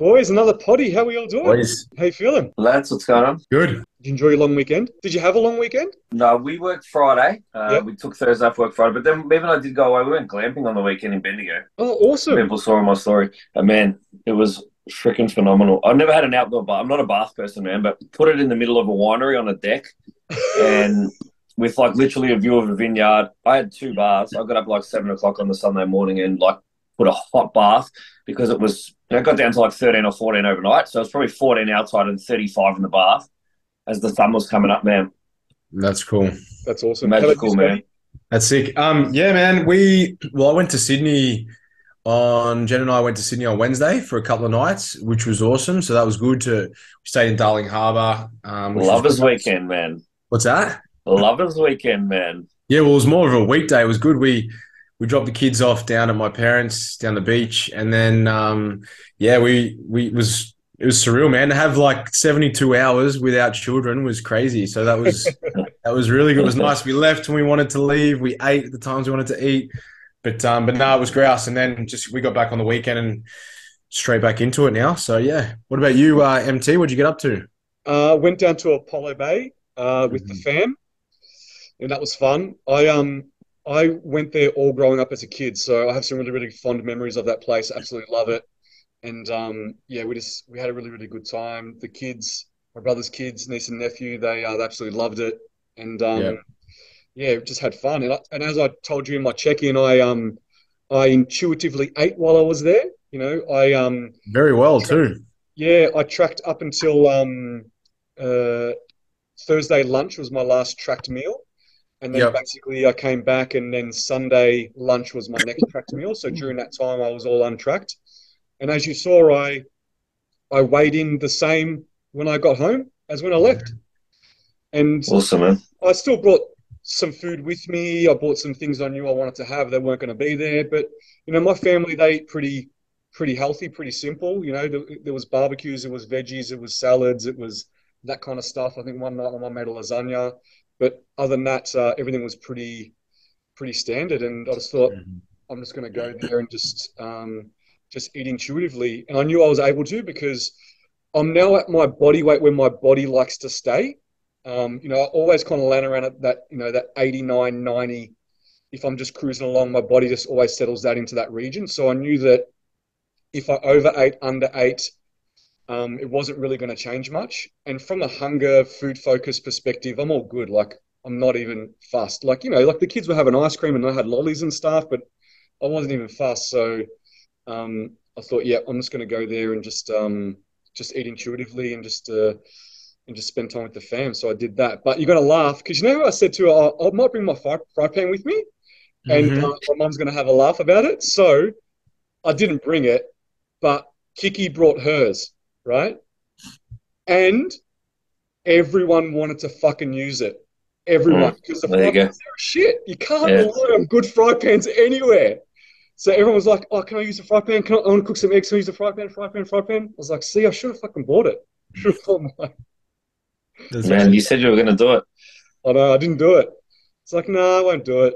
Boys, another potty. How are we all doing? Boys. How you feeling? Lads, what's going on? Good. Did you enjoy your long weekend? Did you have a long weekend? No, we worked Friday. Uh, Yep. We took Thursday off work Friday, but then even I did go away. We went glamping on the weekend in Bendigo. Oh, awesome. People saw in my story. And man, it was freaking phenomenal. I've never had an outdoor bath. I'm not a bath person, man, but put it in the middle of a winery on a deck and with like literally a view of a vineyard. I had two baths. I got up like seven o'clock on the Sunday morning and like put a hot bath because it was, you know, it got down to like 13 or 14 overnight. So it was probably 14 outside and 35 in the bath as the sun was coming up, man. That's cool. That's awesome. How about Magical, man. That's sick. Um, yeah, man. We well, I went to Sydney on Jen and I went to Sydney on Wednesday for a couple of nights, which was awesome. So that was good to we stayed in Darling Harbour. Um, Lovers weekend, man. What's that? Lovers weekend, man. Yeah, well, it was more of a weekday. It was good. We we dropped the kids off down at my parents down the beach, and then um, yeah, we we it was it was surreal, man. To have like seventy two hours without children was crazy. So that was that was really good. It was nice. We left when we wanted to leave. We ate at the times we wanted to eat, but um, but no, it was grouse. And then just we got back on the weekend and straight back into it now. So yeah. What about you, uh, MT? What'd you get up to? Uh, went down to Apollo Bay uh, with the fam, and that was fun. I um I went there all growing up as a kid, so I have some really really fond memories of that place. Absolutely love it, and um yeah, we just we had a really really good time. The kids, my brother's kids, niece and nephew, they uh, they absolutely loved it, and um Yeah. yeah, just had fun. And I, and as I told you in my check-in, I um I intuitively ate while I was there. You know, I um Very well too. yeah, I tracked up until um, uh, Thursday lunch was my last tracked meal, and then Yep. basically I came back, and then Sunday lunch was my next tracked meal. So during that time, I was all untracked, and as you saw, I I weighed in the same when I got home as when I left, and Awesome, man. I still brought some food with me. I bought some things I knew I wanted to have that weren't going to be there. But you know, my family they eat pretty pretty healthy, pretty simple. You know, there, was barbecues, there was veggies, it was salads, it was that kind of stuff. I think one night my mum made a lasagna, but other than that, uh, everything was pretty pretty standard. And I just thought I'm just going to go there and just um, just eat intuitively. And I knew I was able to because I'm now at my body weight where my body likes to stay. Um, you know, I always kind of land around at that, you know, that 89, 90. If I'm just cruising along, my body just always settles that into that region. So I knew that if I overate, underate, um, it wasn't really going to change much. And from a hunger, food focus perspective, I'm all good. Like, I'm not even fussed. Like, you know, like the kids were having ice cream and I had lollies and stuff, but I wasn't even fussed. So um, I thought, yeah, I'm just going to go there and just um, just eat intuitively and just uh, and just spend time with the fam. So I did that. But you're going to laugh because you know, I said to her, I, I might bring my fry, fry pan with me, and Mhm. uh, my mum's going to have a laugh about it. So I didn't bring it, but Kiki brought hers, right? And everyone wanted to fucking use it. Everyone, because the There fry pans are shit. You can't Yeah. rely good fry pans anywhere. So everyone was like, "Oh, can I use the fry pan? Can I, I want to cook some eggs? Can I use the fry pan? Fry pan? Fry pan?" I was like, "See, I should have fucking bought it. Should have bought mine." Man, you said you were going to do it. I know I didn't do it. It's like, no, I won't do it.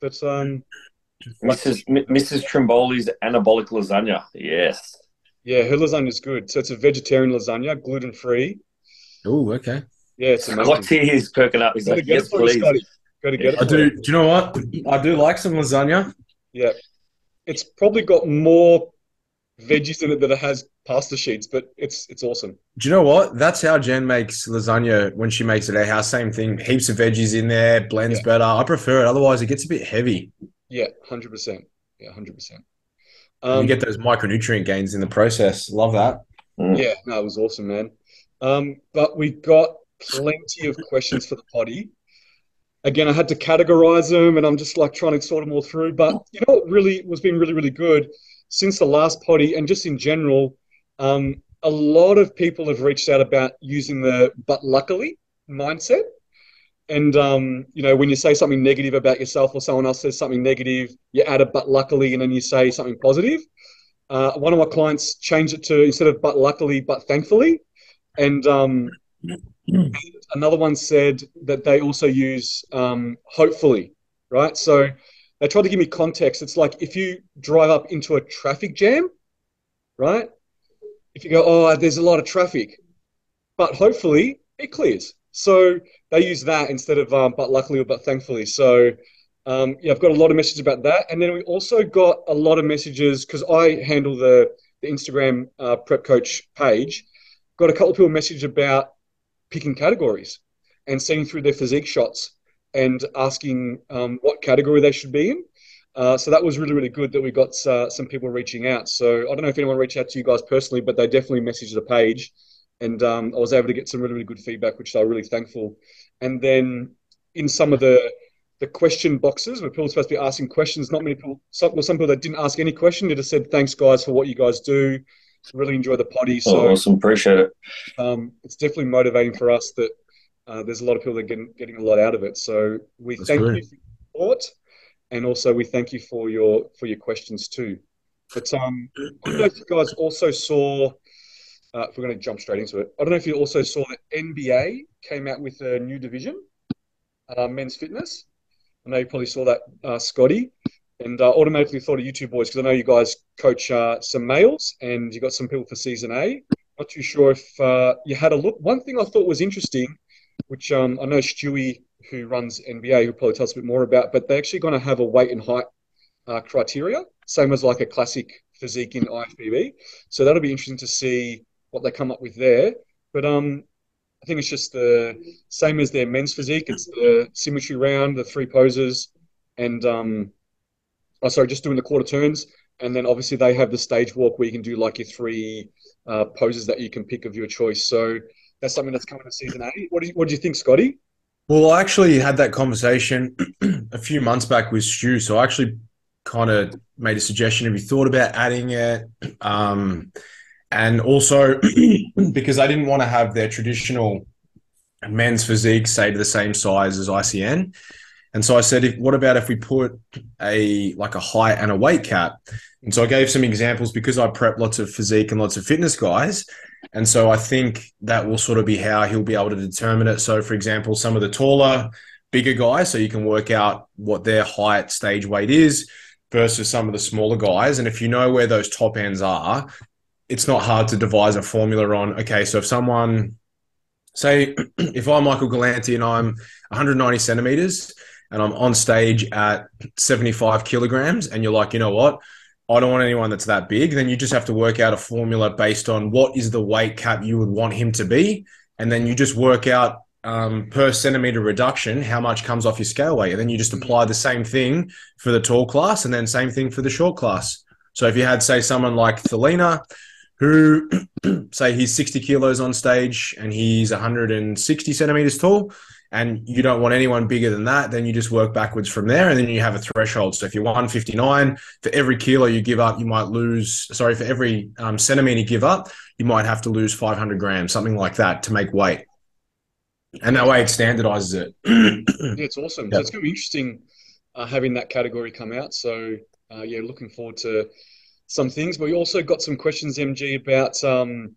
But um, Mrs. M- Mrs. Trimboli's anabolic lasagna. Yes. Yeah, her lasagna is good. So it's a vegetarian lasagna, gluten free. Oh, okay. Yeah, it's amazing. Scotty is perking up. He's Got to like, get yes, it for you, please. Scotty. Got to get it. I do. Do you know what? I do like some lasagna. Yeah, it's probably got more veggies in it than it has pasta sheets, but it's it's awesome. Do you know what? That's how Jen makes lasagna when she makes it at our house. Same thing. Heaps of veggies in there, blends Yeah. better. I prefer it. Otherwise, it gets a bit heavy. Yeah, hundred percent. Yeah, hundred percent. You Um, get those micronutrient gains in the process. Love that. Yeah, no, it was awesome, man. Um, but we got plenty of questions for the potty. Again, I had to categorize them, and I'm just like trying to sort them all through. But you know what really was been really, really good since the last potty, and just in general, um, a lot of people have reached out about using the "but luckily" mindset. And um, you know, when you say something negative about yourself, or someone else says something negative, you add a "but luckily," and then you say something positive. Uh, one of my clients changed it to instead of "but luckily," "but thankfully," and um, and another one said that they also use um, "hopefully," right? So they tried to give me context. It's like if you drive up into a traffic jam, right? if you go, oh, there's a lot of traffic, but hopefully it clears. So they use that instead of um, but luckily or but thankfully. So um, yeah, I've got a lot of messages about that, and then we also got a lot of messages because I handle the the Instagram uh, prep coach page. Got a couple of people message about picking categories and seeing through their physique shots and asking um, what category they should be in. Uh, so that was really, really good that we got uh, some people reaching out. So I don't know if anyone reached out to you guys personally, but they definitely messaged the page, and um, I was able to get some really, really good feedback, which I'm really thankful. And then in some of the the question boxes where people are supposed to be asking questions, not many people, some, well, some people that didn't ask any question, they just said, "Thanks, guys, for what you guys do. Really enjoy the potty." So oh, awesome, appreciate it. Um, it's definitely motivating for us that uh, there's a lot of people that are getting, getting a lot out of it. So we That's thank great. you for your support and also we thank you for your for your questions too. But um, I don't know if you guys also saw. Uh, if we're going to jump straight into it, I don't know if you also saw that NBA came out with a new division, uh, men's fitness. I know you probably saw that, uh, Scotty, and uh, automatically thought of you two boys because I know you guys coach uh, some males and you got some people for season A. Not too sure if uh, you had a look. One thing I thought was interesting, which um, I know Stewie who runs NBA, who probably tell us a bit more about, but they're actually going to have a weight and height criteria, same as like a classic physique in IFBB. So that'll be interesting to see what they come up with there. But um, I think it's just the same as their men's physique. It's the symmetry round, the three poses, and um, oh, sorry, just doing the quarter turns. And then obviously they have the stage walk where you can do like your three uh, poses that you can pick of your choice. So that's something that's coming to season eight. What do you, what do you think, Scotty? Well, I actually had that conversation a few months back with Stu. So I actually kind of made a suggestion. Have you thought about adding it? Um, and also because I didn't want to have their traditional men's physique say to the same size as ICN. And so I said, if, what about if we put a like a height and a weight cap? And so I gave some examples because I prep lots of physique and lots of fitness guys. And so I think that will sort of be how he'll be able to determine it. So, for example, some of the taller, bigger guys, so you can work out what their height stage weight is versus some of the smaller guys. And if you know where those top ends are, it's not hard to devise a formula on, okay, so if someone, say, if I'm Michael Galanti and I'm 190 centimeters and I'm on stage at 75 kilograms, and you're like, you know what? I don't want anyone that's that big, then you just have to work out a formula based on what is the weight cap you would want him to be. And then you just work out um, per centimeter reduction how much comes off your scale weight. And then you just apply the same thing for the tall class and then same thing for the short class. So if you had, say, someone like Thelina, who say he's 60 kilos on stage and he's 160 centimeters tall, and you don't want anyone bigger than that, then you just work backwards from there, and then you have a threshold. So if you're 159, for every kilo you give up, you might lose. Sorry, for every um, centimeter you give up, you might have to lose 500 grams, something like that, to make weight. And that way, it standardizes it. yeah, it's awesome. So it's going to be interesting uh, having that category come out. So uh, yeah, looking forward to some things. But we also got some questions, MG, about um,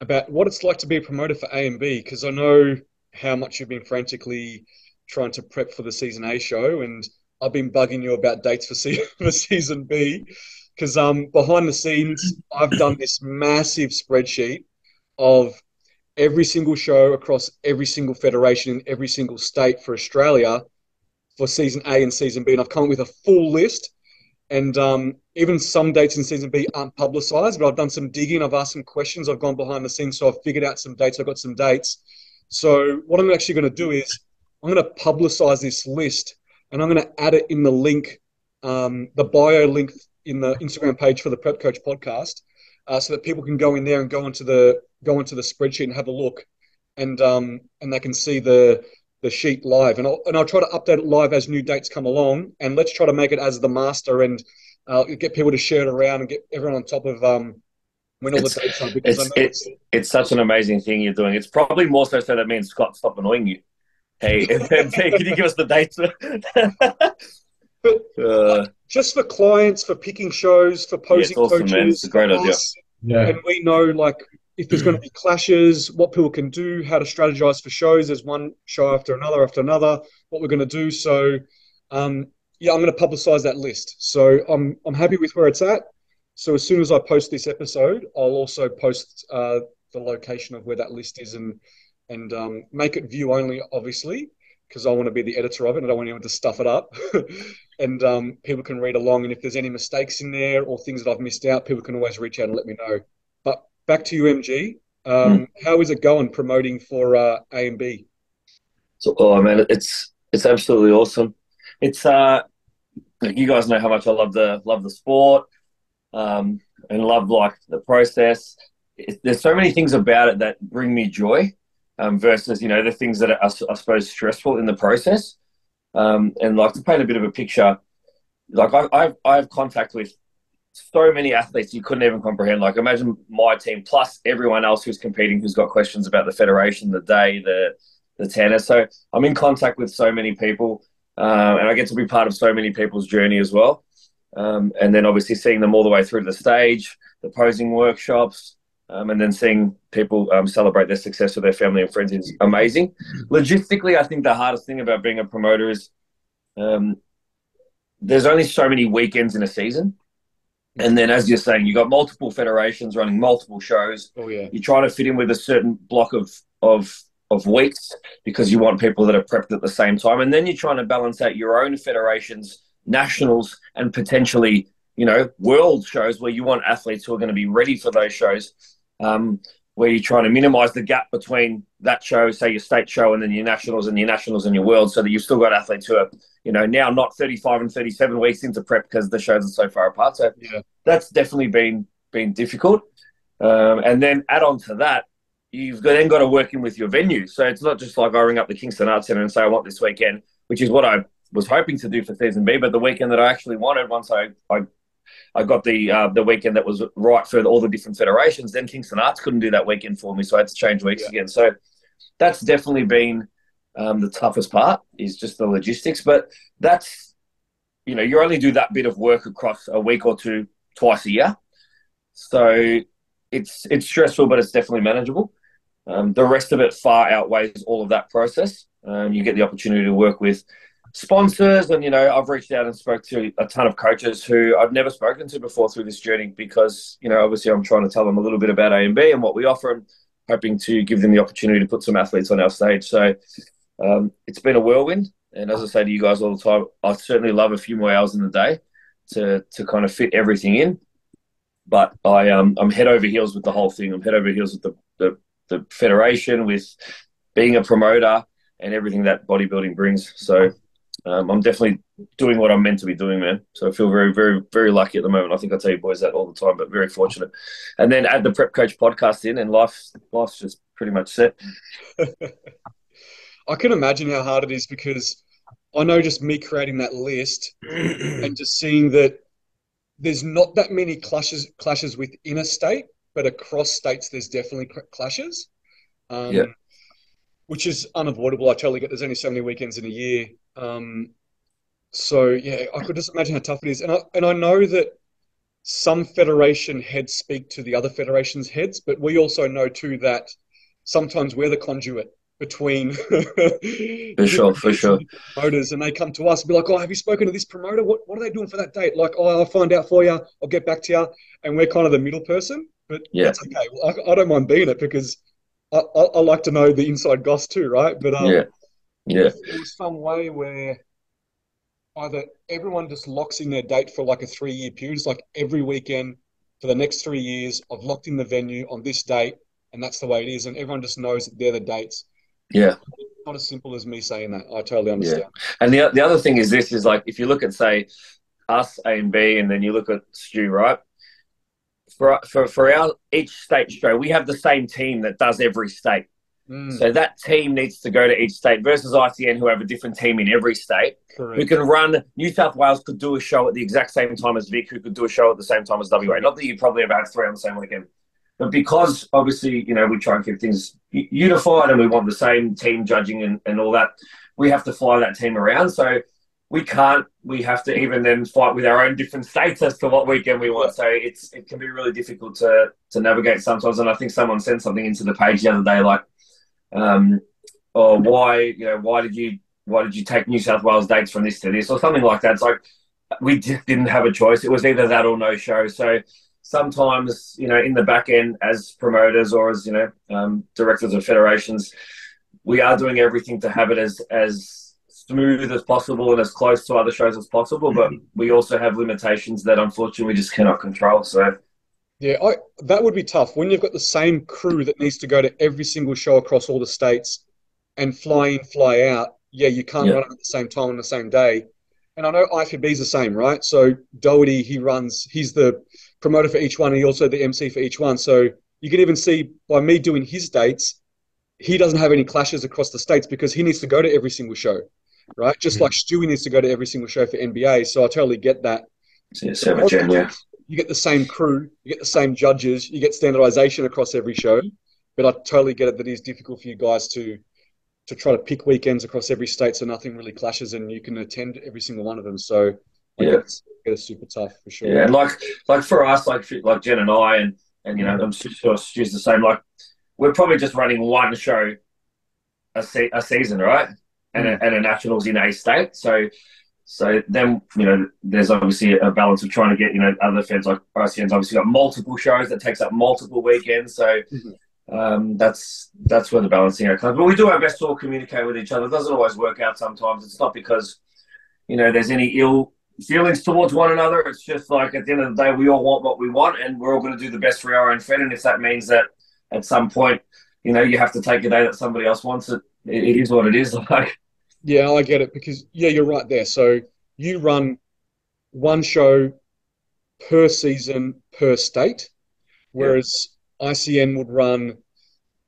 about what it's like to be a promoter for ANB, because I know how much you've been frantically trying to prep for the season A show, and I've been bugging you about dates for, se- for season B because um, behind the scenes, I've done this massive spreadsheet of every single show across every single federation in every single state for Australia for season A and season B, and I've come up with a full list. And um, even some dates in season B aren't publicised, but I've done some digging. I've asked some questions. I've gone behind the scenes, so I've figured out some dates. I've got some dates so what I'm actually going to do is I'm going to publicize this list and I'm going to add it in the link, um, the bio link in the Instagram page for the Prep Coach podcast, uh, so that people can go in there and go into the go into the spreadsheet and have a look, and um, and they can see the the sheet live. And I'll and I'll try to update it live as new dates come along. And let's try to make it as the master and uh, get people to share it around and get everyone on top of um, when all it's, the dates are because it's, it's, it's, it's such an amazing thing you're doing. It's probably more so so that me and Scott stop annoying you. Hey, can you give us the dates? but uh, just for clients, for picking shows, for posing yeah, awesome, coaches, man. it's a great idea. yeah. And we know like if there's going to be clashes, what people can do, how to strategize for shows. There's one show after another after another. What we're going to do. So, um, yeah, I'm going to publicize that list. So I'm I'm happy with where it's at. So as soon as I post this episode, I'll also post uh, the location of where that list is and and um, make it view only, obviously, because I want to be the editor of it. I don't want anyone to stuff it up. and um, people can read along. And if there's any mistakes in there or things that I've missed out, people can always reach out and let me know. But back to you, MG. Um, mm. How is it going promoting for uh, ANB? So, oh man, it's it's absolutely awesome. It's uh, you guys know how much I love the love the sport, um, and love like the process. It, there's so many things about it that bring me joy, um, versus you know the things that are I suppose stressful in the process. Um, and like to paint a bit of a picture, like I, I've I have contact with so many athletes you couldn't even comprehend. Like imagine my team plus everyone else who's competing who's got questions about the federation, the day, the the tennis. So I'm in contact with so many people, uh, and I get to be part of so many people's journey as well. Um, and then obviously seeing them all the way through to the stage, the posing workshops, um, and then seeing people um, celebrate their success with their family and friends is amazing. Logistically, I think the hardest thing about being a promoter is um, there's only so many weekends in a season. And then, as you're saying, you've got multiple federations running multiple shows. Oh yeah. You try to fit in with a certain block of of of weeks because you want people that are prepped at the same time, and then you're trying to balance out your own federations, nationals, and potentially you know world shows where you want athletes who are going to be ready for those shows. Um, where you're trying to minimize the gap between that show, say your state show, and then your nationals and your nationals and your world, so that you've still got athletes who are, you know, now not 35 and 37 weeks into prep because the shows are so far apart. So yeah. that's definitely been been difficult. Um, and then add on to that, you've then got to work in with your venue. So it's not just like I ring up the Kingston Arts Centre and say I want this weekend, which is what I was hoping to do for season B. But the weekend that I actually wanted, once I, I I got the uh, the weekend that was right for all the different federations. Then Kingston Arts couldn't do that weekend for me, so I had to change weeks yeah. again. So that's definitely been um, the toughest part is just the logistics. But that's you know you only do that bit of work across a week or two twice a year, so it's it's stressful, but it's definitely manageable. Um, the rest of it far outweighs all of that process. Um, you get the opportunity to work with sponsors and you know i've reached out and spoke to a ton of coaches who i've never spoken to before through this journey because you know obviously i'm trying to tell them a little bit about ANB and what we offer and hoping to give them the opportunity to put some athletes on our stage so um, it's been a whirlwind and as i say to you guys all the time i certainly love a few more hours in the day to to kind of fit everything in but i um, i'm head over heels with the whole thing i'm head over heels with the, the, the federation with being a promoter and everything that bodybuilding brings so um, I'm definitely doing what I'm meant to be doing, man. So I feel very, very, very lucky at the moment. I think I tell you boys that all the time, but very fortunate. And then add the Prep Coach podcast in, and life, life's just pretty much set. I can imagine how hard it is because I know just me creating that list and just seeing that there's not that many clashes clashes within a state, but across states there's definitely clashes. Um, yeah. Which is unavoidable. I totally get. There's only so many weekends in a year, um, so yeah, I could just imagine how tough it is, and I and I know that some federation heads speak to the other federation's heads, but we also know too that sometimes we're the conduit between for sure, for sure promoters, and they come to us and be like, "Oh, have you spoken to this promoter? What what are they doing for that date?" Like, "Oh, I'll find out for you. I'll get back to you," and we're kind of the middle person, but yeah, that's okay. I, I don't mind being it because I, I, I, like to know the inside goss too, right? But um, yeah yeah. There was some way where either everyone just locks in their date for like a three year period. It's like every weekend for the next three years, I've locked in the venue on this date, and that's the way it is. And everyone just knows that they're the dates. Yeah. It's not as simple as me saying that. I totally understand. Yeah. And the, the other thing is this is like, if you look at, say, us, ANB, and then you look at Stu, right? For, for, for our each state show, we have the same team that does every state. Mm. So that team needs to go to each state versus ICN, who have a different team in every state, Correct. who can run. New South Wales could do a show at the exact same time as Vic, who could do a show at the same time as WA. Not that you probably have had three on the same weekend, but because obviously you know we try and keep things unified and we want the same team judging and, and all that, we have to fly that team around. So we can't. We have to even then fight with our own different states as to what weekend we want. So it's it can be really difficult to to navigate sometimes. And I think someone sent something into the page the other day like um, or why you know why did you why did you take New South Wales dates from this to this or something like that. It's like we just didn't have a choice. It was either that or no show. So sometimes you know in the back end as promoters or as you know um, directors of federations, we are doing everything to have it as as smooth as possible and as close to other shows as possible. But we also have limitations that unfortunately we just cannot control. So. Yeah, I, that would be tough when you've got the same crew that needs to go to every single show across all the states and fly in, fly out. Yeah, you can't Yeah. run at the same time on the same day. And I know IFB is the same, right? So Doherty, he runs, he's the promoter for each one, and he also the MC for each one. So you can even see by me doing his dates, he doesn't have any clashes across the states because he needs to go to every single show, right? Just Mhm. like Stewie needs to go to every single show for NBA. So I totally get that. Yeah, seven gen, yeah. You get the same crew, you get the same judges, you get standardization across every show. But I totally get it that it is difficult for you guys to to try to pick weekends across every state so nothing really clashes and you can attend every single one of them. So Yeah. It's, super tough for sure. Yeah, and like like for us, like like Jen and I, and and you know, I'm sure Stu's the same. Like we're probably just running one show a, se- a season, right? And a, and a nationals in a state. So so then you know, there's obviously a balance of trying to get you know other feds like ICN's obviously got multiple shows that takes up multiple weekends. So. Mhm. Um, that's that's where the balancing act comes. But we do our best to all communicate with each other. It doesn't always work out sometimes. It's not because you know there's any ill feelings towards one another. It's just like at the end of the day, we all want what we want, and we're all going to do the best for our own fed. And if that means that at some point, you know, you have to take a day that somebody else wants it, it, is what it is. Like, Yeah, I get it because yeah, you're right there. So you run one show per season per state, whereas ICN would run.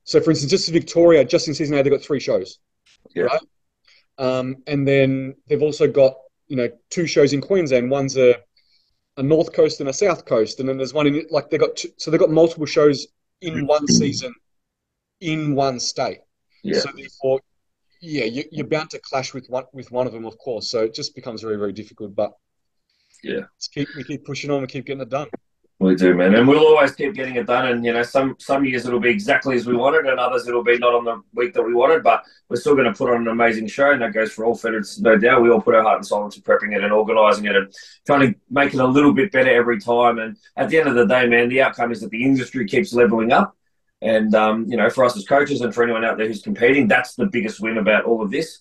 So, for instance, just in Victoria, just in season A, they've got three shows, Yeah. right? Um, and then they've also got you know two shows in Queensland. One's a a north coast and a south coast, and then there's one in like they got two, so they've got multiple shows in one season in one state. yeah, So therefore, yeah, you, you're bound to clash with one with one of them, of course. So it just becomes very, very difficult. But Yeah. keep we keep pushing on, we keep getting it done. We do, man, and we'll always keep getting it done. And you know, some some years it'll be exactly as we wanted, and others it'll be not on the week that we wanted. But we're still going to put on an amazing show, and that goes for all feds, no doubt. We all put our heart and soul into prepping it and organising it and trying to make it a little bit better every time. And at the end of the day, man, the outcome is that the industry keeps leveling up. And um, you know, for us as coaches and for anyone out there who's competing, that's the biggest win about all of this.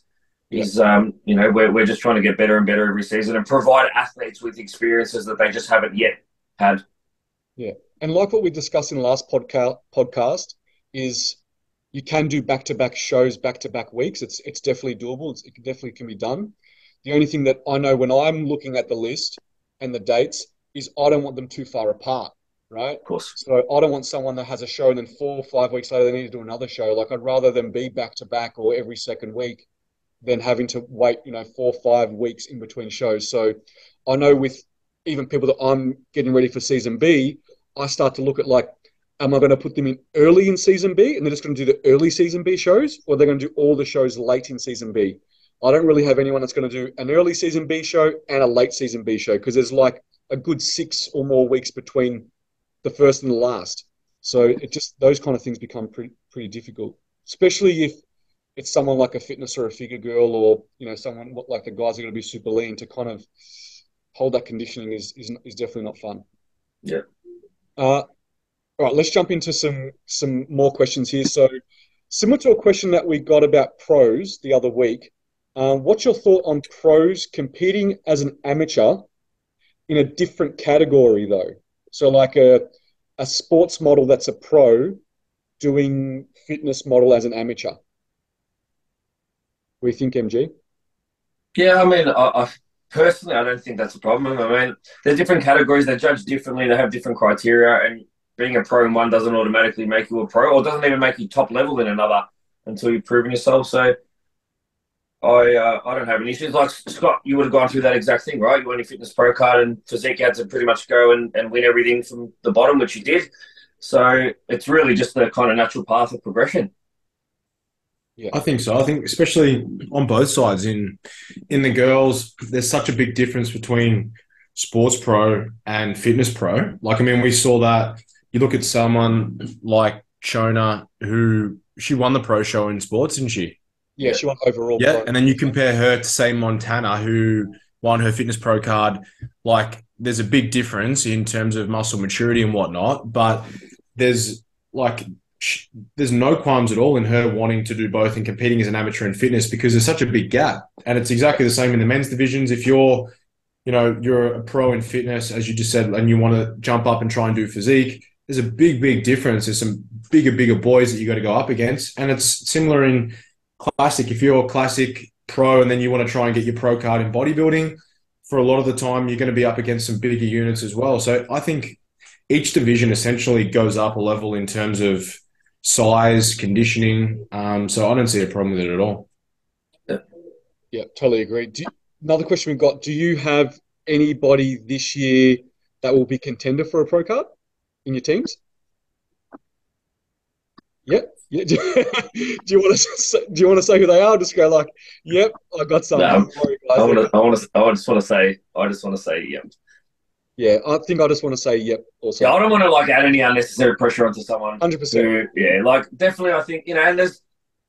Is um, you know, we're we're just trying to get better and better every season and provide athletes with experiences that they just haven't yet had. And like what we discussed in the last podcast, podcast is you can do back to back shows, back to back weeks. It's it's definitely doable. It's, it definitely can be done. The only thing that I know when I'm looking at the list and the dates is I don't want them too far apart, right? Of course. So I don't want someone that has a show and then four or five weeks later they need to do another show. Like I'd rather them be back to back or every second week than having to wait, you know, four or five weeks in between shows. So I know with even people that I'm getting ready for season B, I start to look at like, am I going to put them in early in season B and they're just going to do the early season B shows, or they're going to do all the shows late in season B? I don't really have anyone that's going to do an early season B show and a late season B show because there's like a good six or more weeks between the first and the last. So it just those kind of things become pretty pretty difficult, especially if it's someone like a fitness or a figure girl, or you know someone like the guys are going to be super lean to kind of hold that conditioning is is, is definitely not fun. Yeah. Uh, all right, let's jump into some some more questions here. So, similar to a question that we got about pros the other week, um, what's your thought on pros competing as an amateur in a different category, though? So, like a a sports model that's a pro doing fitness model as an amateur. What do you think, MG? Yeah, I mean, I, I personally, I don't think that's a problem. I mean, they're different categories. They judge differently. They have different criteria, and being a pro in one doesn't automatically make you a pro, or doesn't even make you top level in another until you've proven yourself. So, I uh, I don't have any issues. Like Scott, you would have gone through that exact thing, right? You won your fitness pro card, and physique had to pretty much go and, and win everything from the bottom, which you did. So it's really just the kind of natural path of progression. I think so. I think especially on both sides in in the girls, there's such a big difference between sports pro and fitness pro. Like I mean, we saw that. You look at someone like Shona, who she won the pro show in sports, didn't she? Yeah, she won overall. Yeah, pro. and then you compare her to say Montana, who won her fitness pro card. Like there's a big difference in terms of muscle maturity and whatnot, but there's like there's no qualms at all in her wanting to do both and competing as an amateur in fitness because there's such a big gap. And it's exactly the same in the men's divisions. If you're, you know, you're a pro in fitness, as you just said, and you want to jump up and try and do physique, there's a big, big difference. There's some bigger, bigger boys that you got to go up against. And it's similar in classic. If you're a classic pro and then you want to try and get your pro card in bodybuilding, for a lot of the time, you're going to be up against some bigger units as well. So I think each division essentially goes up a level in terms of size, conditioning. Um, so I don't see a problem with it at all. Yeah, yeah totally agree. You, another question we've got: Do you have anybody this year that will be contender for a pro card in your teams? Yeah. Yeah. Do, you want to say, do you want to say who they are? Just go like, "Yep, I got some." No, I want to. I want to. I just want to say. I just want to say, "Yep." Yeah, I think I just want to say yep. Also, yeah, I don't want to like add any unnecessary pressure onto someone. Hundred percent. Yeah, like definitely, I think you know, and there's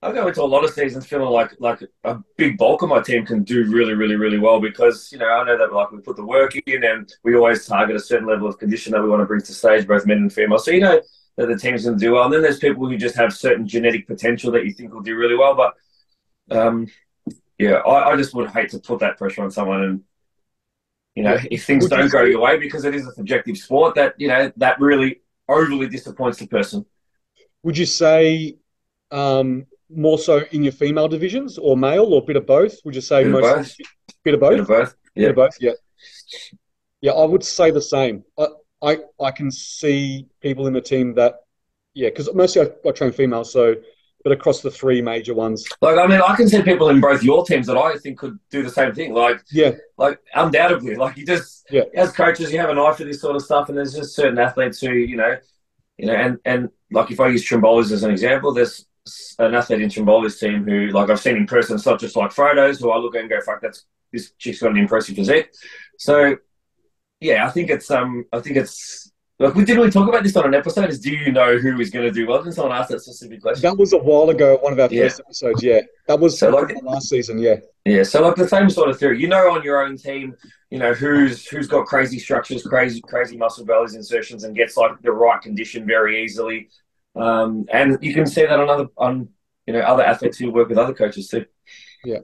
I go into a lot of seasons feeling like like a big bulk of my team can do really, really, really well because you know I know that like we put the work in and we always target a certain level of condition that we want to bring to stage, both men and female. So you know that the team's going to do well, and then there's people who just have certain genetic potential that you think will do really well. But um, yeah, I, I just would hate to put that pressure on someone and you know, if things Would don't go your way because it is a subjective sport, that you know that really overly disappoints the person. Would you say um, more so in your female divisions or male or bit of both? Would you say bit most of both? Bit of both. Bit of both. Yeah. Bit of both. Yeah. Yeah, I would say the same. I I, I can see people in the team that yeah, because mostly I, I train females, so but across the three major ones. Like, I mean, I can see people in both your teams that I think could do the same thing. Like, yeah, like undoubtedly, like you just, yeah, as coaches, you have an eye for this sort of stuff, and there's just certain athletes who, you know, you know, and and like if I use Trimboli's as an example, there's an athlete in Trimboli's team who, like, I've seen in person. It's not just like photos who I look at and go, "Fuck, that's this chick's got an impressive physique." So, yeah, I think it's um, I think it's like, we didn't we talk about this on an episode? Is do you know who is going to do well? Did someone ask that specific question? That was a while ago, one of our yeah. first episodes. Yeah, that was so like, last season. Yeah, yeah. So like the same sort of theory. You know, on your own team, you know who's who's got crazy structures, crazy crazy muscle bellies insertions, and gets like the right condition very easily. Um, and you can see that on other on you know other athletes who work with other coaches too. Yeah,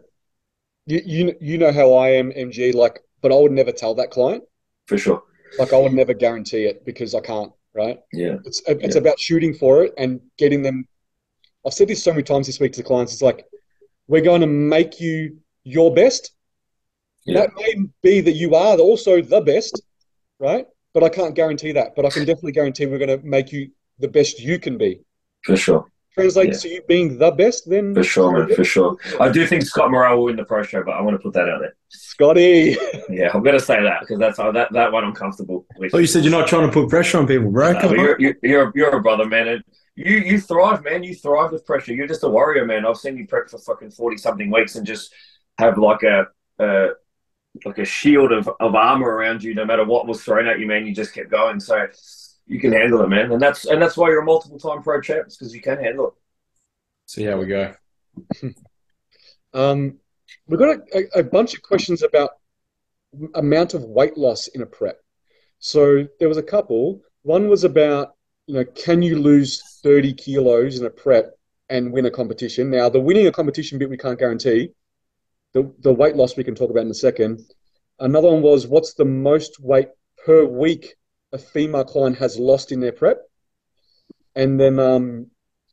you you you know how I am, MG. Like, but I would never tell that client for sure. Like I would never guarantee it because I can't. Right? Yeah. It's it's yeah. about shooting for it and getting them. I've said this so many times this week to the clients. It's like we're going to make you your best. Yeah. That may be that you are also the best, right? But I can't guarantee that. But I can definitely guarantee we're going to make you the best you can be. For sure translates yeah. to you being the best, then for sure, man, for sure. I do think Scott Morrell will win the pro show, but I want to put that out there. Scotty. yeah, I'm going to say that because that's that that one I'm comfortable with. Oh, you said you're not trying to put pressure on people, bro. No, you're, you're, you're, you're a brother, man. And you you thrive, man. You thrive with pressure. You're just a warrior, man. I've seen you prep for fucking forty something weeks and just have like a. a like a shield of, of armor around you, no matter what was thrown at you, man. You just kept going. So you can handle it, man. And that's and that's why you're a multiple time pro champ, because you can handle it. See how we go. um, we've got a, a, bunch of questions about amount of weight loss in a prep. So there was a couple. One was about, you know, can you lose 30 kilos in a prep and win a competition? Now, the winning a competition bit we can't guarantee. The, the weight loss we can talk about in a second. Another one was what's the most weight per week a female client has lost in their prep? And then um,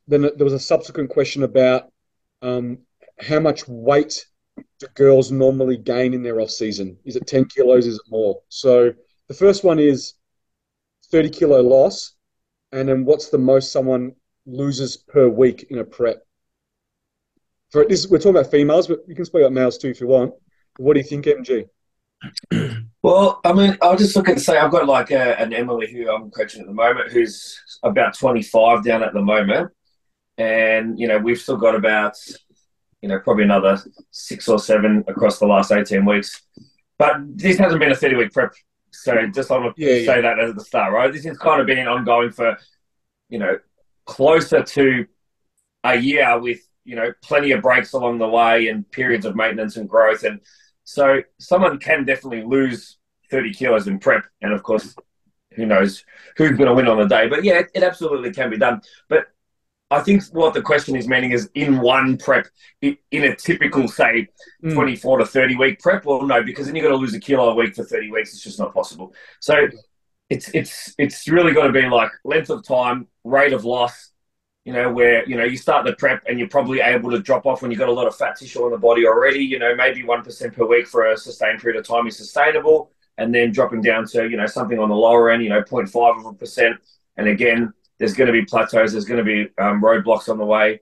then there was a subsequent question about um, how much weight do girls normally gain in their off season? Is it 10 kilos? Is it more? So the first one is 30 kilo loss. And then what's the most someone loses per week in a prep? For this, we're talking about females, but you can speak about males too if you want. What do you think, MG? Well, I mean, I'll just look and say I've got like a, an Emily who I'm coaching at the moment, who's about 25 down at the moment, and you know we've still got about you know probably another six or seven across the last 18 weeks. But this hasn't been a 30 week prep so just i want to yeah, say yeah. that at the start right? This has kind of been ongoing for you know closer to a year with you know plenty of breaks along the way and periods of maintenance and growth and so someone can definitely lose 30 kilos in prep. And of course, who knows who's going to win on the day. But yeah, it, it absolutely can be done. But I think what the question is meaning is in one prep, in a typical, say, mm. 24 to 30 week prep. Well, no, because then you've got to lose a kilo a week for 30 weeks. It's just not possible. So it's it's it's really got to be like length of time, rate of loss, you know, where, you know, you start the prep and you're probably able to drop off when you've got a lot of fat tissue on the body already. You know, maybe 1% per week for a sustained period of time is sustainable. And then dropping down to, you know, something on the lower end, you know, 0.5 of a percent. And again, there's going to be plateaus, there's going to be um, roadblocks on the way.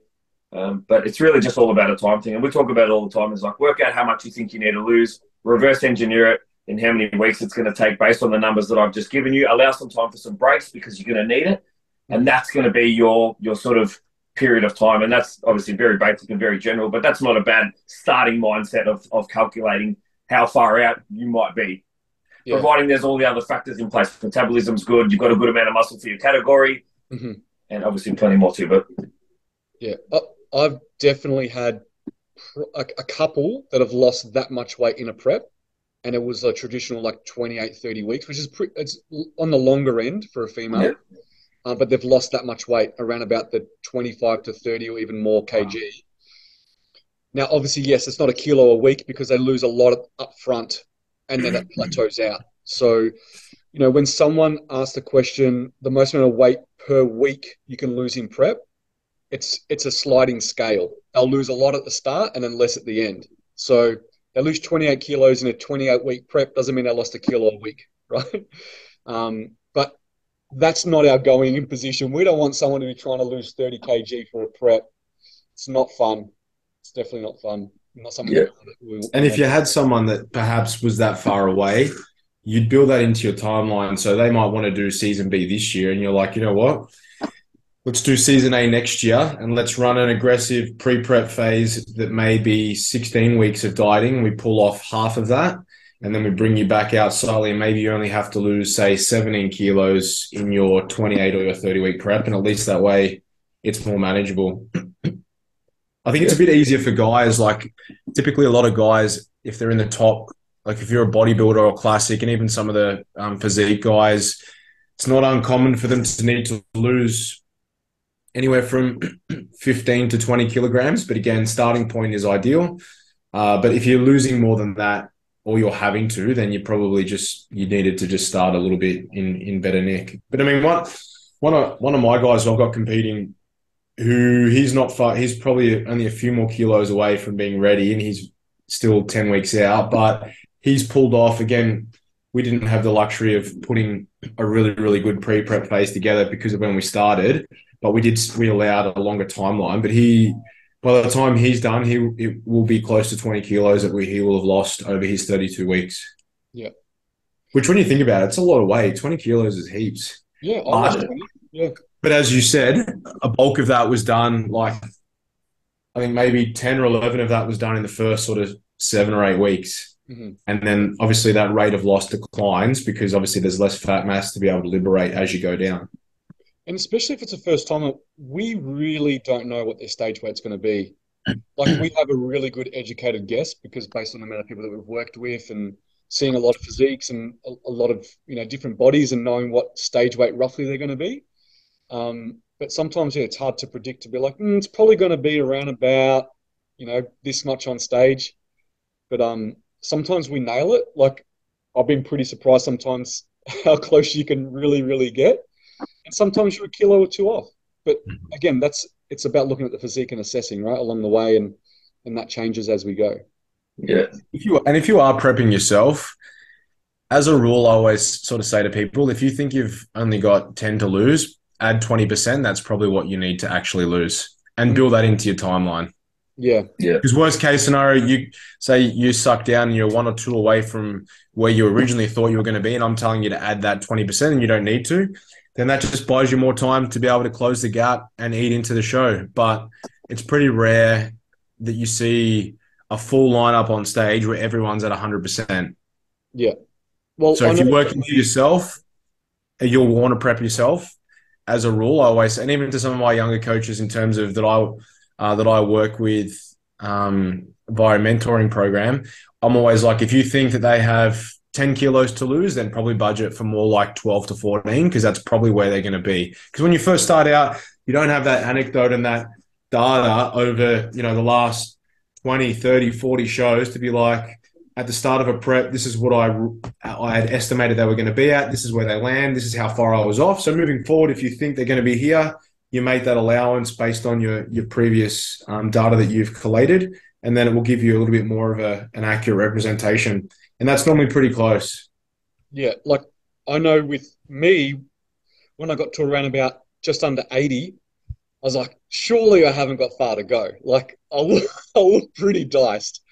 Um, but it's really just all about a time thing. And we talk about it all the time. It's like work out how much you think you need to lose, reverse engineer it, in how many weeks it's going to take based on the numbers that I've just given you. Allow some time for some breaks because you're going to need it and that's going to be your your sort of period of time. And that's obviously very basic and very general, but that's not a bad starting mindset of, of calculating how far out you might be. Yeah. Providing there's all the other factors in place. Metabolism's good, you've got a good amount of muscle for your category, mm-hmm. and obviously plenty more too. But yeah, I've definitely had a, a couple that have lost that much weight in a prep and it was a traditional like 28 30 weeks which is it's on the longer end for a female yeah uh, but they've lost that much weight around about the 25 to 30 or even more kg. Wow. Now, obviously, yes, it's not a kilo a week because they lose a lot up front and then it plateaus out. So, you know, when someone asks the question, the most amount of weight per week you can lose in prep, it's it's a sliding scale. They'll lose a lot at the start and then less at the end. So they lose 28 kilos in a 28 week prep doesn't mean they lost a kilo a week, right? Um, that's not our going in position. We don't want someone to be trying to lose 30 kg for a prep. It's not fun. It's definitely not fun. Not something. Yeah. We, and if you had someone that perhaps was that far away, you'd build that into your timeline. So they might want to do season B this year, and you're like, you know what? Let's do season A next year, and let's run an aggressive pre-prep phase that may be 16 weeks of dieting. We pull off half of that, and then we bring you back out slowly and maybe you only have to lose say 17 kilos in your 28 or your 30 week prep and at least that way it's more manageable. I think it's a bit easier for guys like typically a lot of guys if they're in the top like if you're a bodybuilder or classic and even some of the um, physique guys it's not uncommon for them to need to lose anywhere from 15 to 20 kilograms but again starting point is ideal. Uh, but if you're losing more than that or you're having to, then you probably just you needed to just start a little bit in in better nick. But I mean, one one of one of my guys I've got competing, who he's not far, he's probably only a few more kilos away from being ready, and he's still ten weeks out, but he's pulled off again. We didn't have the luxury of putting a really really good pre prep phase together because of when we started, but we did we allowed a longer timeline. But he by the time he's done, he it will be close to 20 kilos that we, he will have lost over his 32 weeks. Yeah. Which, when you think about it, it's a lot of weight. 20 kilos is heaps. Yeah. But, yeah. But as you said, a bulk of that was done like, I think maybe 10 or 11 of that was done in the first sort of seven or eight weeks. Mm-hmm. And then obviously that rate of loss declines because obviously there's less fat mass to be able to liberate as you go down. And especially if it's a first timer, we really don't know what their stage weight's going to be. Like we have a really good educated guess because based on the amount of people that we've worked with and seeing a lot of physiques and a, a lot of you know different bodies and knowing what stage weight roughly they're going to be. Um, but sometimes yeah, it's hard to predict to be like mm, it's probably going to be around about you know this much on stage. But um, sometimes we nail it. Like I've been pretty surprised sometimes how close you can really really get and sometimes you're a kilo or two off. But mm-hmm. again, that's it's about looking at the physique and assessing right along the way, and and that changes as we go. Yeah. If you and if you are prepping yourself, as a rule, I always sort of say to people, if you think you've only got ten to lose, add twenty percent. That's probably what you need to actually lose, and build that into your timeline. Yeah, yeah. Because worst case scenario, you say you suck down and you're one or two away from where you originally thought you were going to be, and I'm telling you to add that twenty percent, and you don't need to then that just buys you more time to be able to close the gap and eat into the show. But it's pretty rare that you see a full lineup on stage where everyone's at 100%. Yeah. Well, so if you're working for yourself, you'll want to prep yourself as a rule. I always, and even to some of my younger coaches in terms of that I, uh, that I work with um, via mentoring program, I'm always like, if you think that they have 10 kilos to lose, then probably budget for more like 12 to 14 because that's probably where they're going to be. Because when you first start out, you don't have that anecdote and that data over, you know, the last 20, 30, 40 shows to be like, at the start of a prep, this is what I I had estimated they were going to be at. This is where they land. This is how far I was off. So moving forward, if you think they're going to be here, you make that allowance based on your your previous um, data that you've collated, and then it will give you a little bit more of a, an accurate representation, and that's normally pretty close. Yeah, like I know with me, when I got to around about just under eighty, I was like, surely I haven't got far to go. Like I look, I look pretty diced.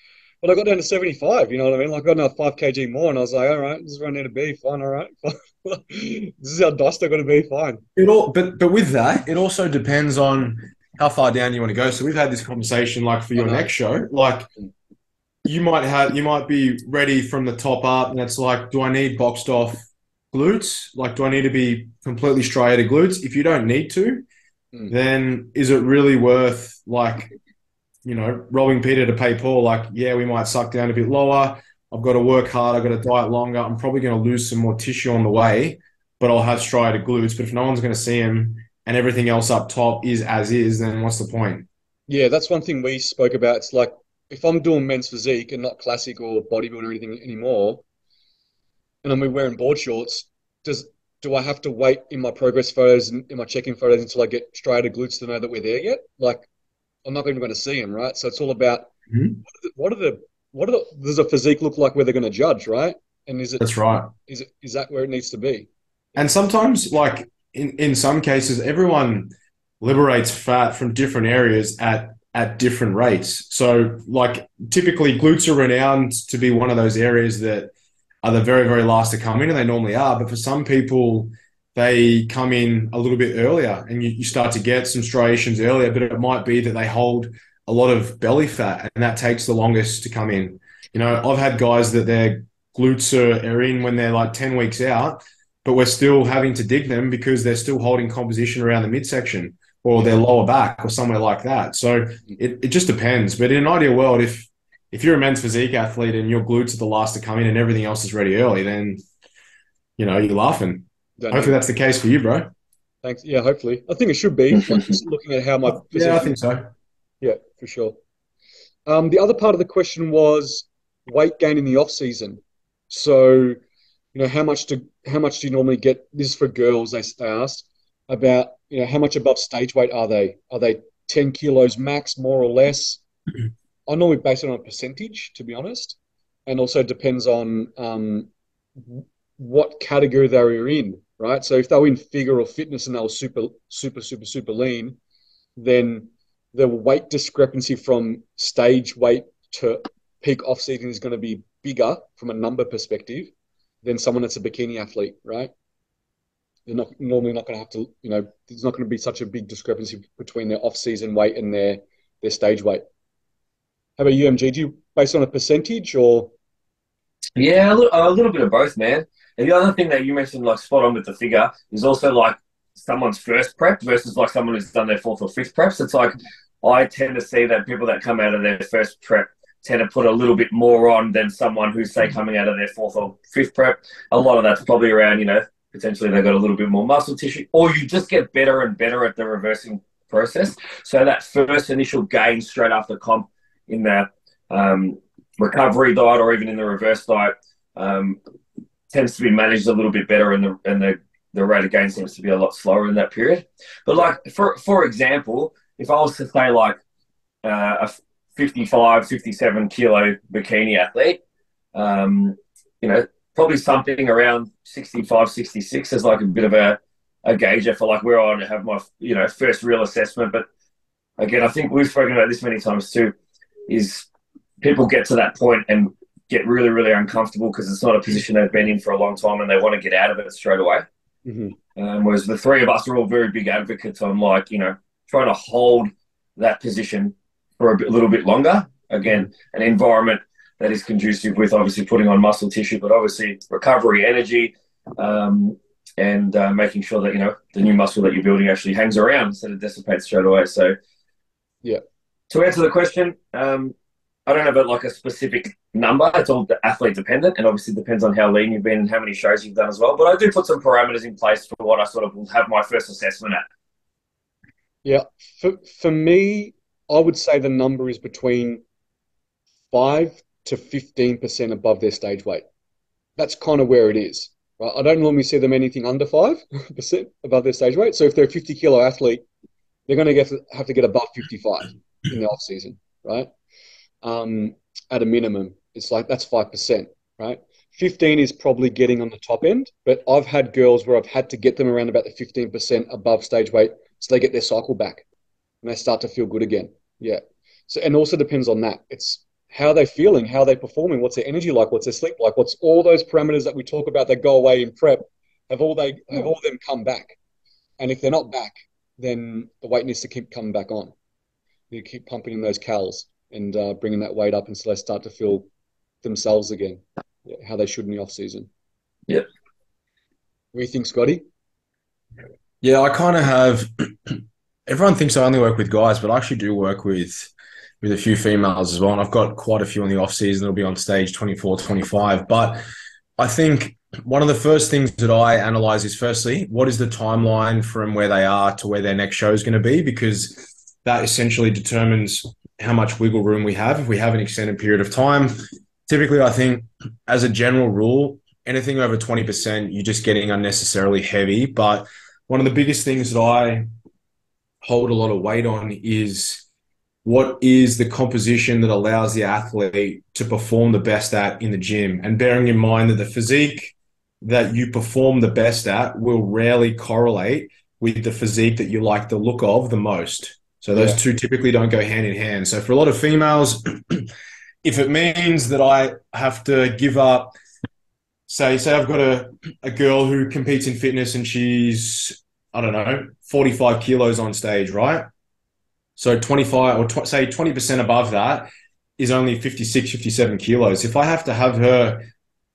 But I got down to 75, you know what I mean? Like I got another 5 kg more, and I was like, all right, this is where I need to be. Fine, all right. this is how diced I got to be. Fine. It all, but but with that, it also depends on how far down you want to go. So we've had this conversation, like for your next show, like you might have, you might be ready from the top up, and it's like, do I need boxed off glutes? Like, do I need to be completely striated glutes? If you don't need to, mm. then is it really worth like you know, robbing Peter to pay Paul, like, yeah, we might suck down a bit lower. I've got to work hard. I've got to diet longer. I'm probably going to lose some more tissue on the way, but I'll have striated glutes. But if no one's going to see him and everything else up top is as is, then what's the point? Yeah, that's one thing we spoke about. It's like if I'm doing men's physique and not classic or bodybuilding or anything anymore, and I'm wearing board shorts, does do I have to wait in my progress photos and in my check-in photos until I get striated glutes to know that we're there yet? Like I'm not even going to see them, right? So it's all about mm-hmm. what are the what are the does a physique look like where they're going to judge, right? And is it that's right? Is it is that where it needs to be? And sometimes, like in in some cases, everyone liberates fat from different areas at at different rates. So, like typically, glutes are renowned to be one of those areas that are the very very last to come in, and they normally are. But for some people, they come in a little bit earlier and you, you start to get some striations earlier, but it might be that they hold a lot of belly fat and that takes the longest to come in. You know, I've had guys that their glutes are, are in when they're like 10 weeks out, but we're still having to dig them because they're still holding composition around the midsection or their lower back or somewhere like that. So it, it just depends. But in an ideal world, if if you're a men's physique athlete and your glutes are the last to come in and everything else is ready early, then you know you're laughing. Don't hopefully know. that's the case for you, bro. Thanks. Yeah, hopefully. I think it should be. just looking at how my yeah, I think so. Yeah, for sure. Um, the other part of the question was weight gain in the off season. So, you know, how much do how much do you normally get? This is for girls. They, they asked about you know how much above stage weight are they? Are they ten kilos max, more or less? I normally base it on a percentage, to be honest, and also depends on um, what category they were in, right? So if they were in figure or fitness and they were super, super, super, super lean, then the weight discrepancy from stage weight to peak off season is going to be bigger from a number perspective than someone that's a bikini athlete, right? They're not normally not going to have to, you know, there's not going to be such a big discrepancy between their off season weight and their their stage weight. How about UMG? Do you based on a percentage or? Yeah, a little, a little bit of both, man. And the other thing that you mentioned, like spot on with the figure, is also like someone's first prep versus like someone who's done their fourth or fifth preps. It's like I tend to see that people that come out of their first prep tend to put a little bit more on than someone who's say mm-hmm. coming out of their fourth or fifth prep. A lot of that's probably around, you know, potentially they've got a little bit more muscle tissue, or you just get better and better at the reversing process. So that first initial gain straight after comp in that um, recovery diet or even in the reverse diet um, tends to be managed a little bit better, and the and the the rate of gain seems to be a lot slower in that period. But like for for example, if I was to say like uh, a 55, 57 kilo bikini athlete, um, you know, probably something around 65, 66 is like a bit of a, a gauger for like where I want to have my, you know, first real assessment. But again, I think we've spoken about this many times too, is people get to that point and get really, really uncomfortable because it's not a position they've been in for a long time and they want to get out of it straight away. Mm-hmm. Um, whereas the three of us are all very big advocates on like, you know, trying to hold that position for a bit, little bit longer. Again, an environment that is conducive with obviously putting on muscle tissue, but obviously recovery, energy, um, and uh, making sure that, you know, the new muscle that you're building actually hangs around instead of dissipates straight away. So, yeah. To answer the question, um, I don't have a, like a specific number. It's all athlete dependent, and obviously depends on how lean you've been and how many shows you've done as well. But I do put some parameters in place for what I sort of will have my first assessment at. Yeah, for for me, I would say the number is between five to fifteen percent above their stage weight. That's kind of where it is. Right? I don't normally see them anything under five percent above their stage weight. So if they're a fifty kilo athlete, they're going to get have to get above fifty five in the off season, right? Um, at a minimum, it's like that's five percent, right? 15 is probably getting on the top end, but I've had girls where I've had to get them around about the 15% above stage weight so they get their cycle back and they start to feel good again. Yeah. So, and also depends on that. It's how are they're feeling, how are they're performing, what's their energy like, what's their sleep like, what's all those parameters that we talk about that go away in prep. Have all they have all them come back, and if they're not back, then the weight needs to keep coming back on. You keep pumping in those cals and uh, bringing that weight up until they start to feel themselves again, how they should in the off season. Yep. What do you think, Scotty? Yeah, I kind of have. Everyone thinks I only work with guys, but I actually do work with with a few females as well. And I've got quite a few in the off season that'll be on stage 24, 25. But I think one of the first things that I analyze is firstly, what is the timeline from where they are to where their next show is going to be? Because that essentially determines how much wiggle room we have if we have an extended period of time. Typically, I think as a general rule, anything over 20%, you're just getting unnecessarily heavy. But one of the biggest things that I hold a lot of weight on is what is the composition that allows the athlete to perform the best at in the gym and bearing in mind that the physique that you perform the best at will rarely correlate with the physique that you like the look of the most so those yeah. two typically don't go hand in hand so for a lot of females if it means that i have to give up say say I've got a, a girl who competes in fitness and she's I don't know 45 kilos on stage, right? So 25 or tw- say 20% above that is only 56, 57 kilos. If I have to have her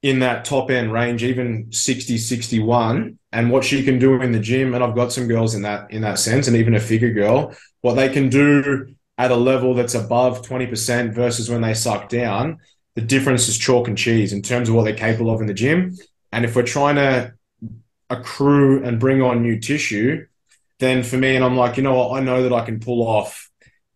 in that top end range, even 60, 61, and what she can do in the gym, and I've got some girls in that in that sense, and even a figure girl, what they can do at a level that's above 20% versus when they suck down, the difference is chalk and cheese in terms of what they're capable of in the gym. And if we're trying to accrue and bring on new tissue, then for me, and I'm like, you know what, I know that I can pull off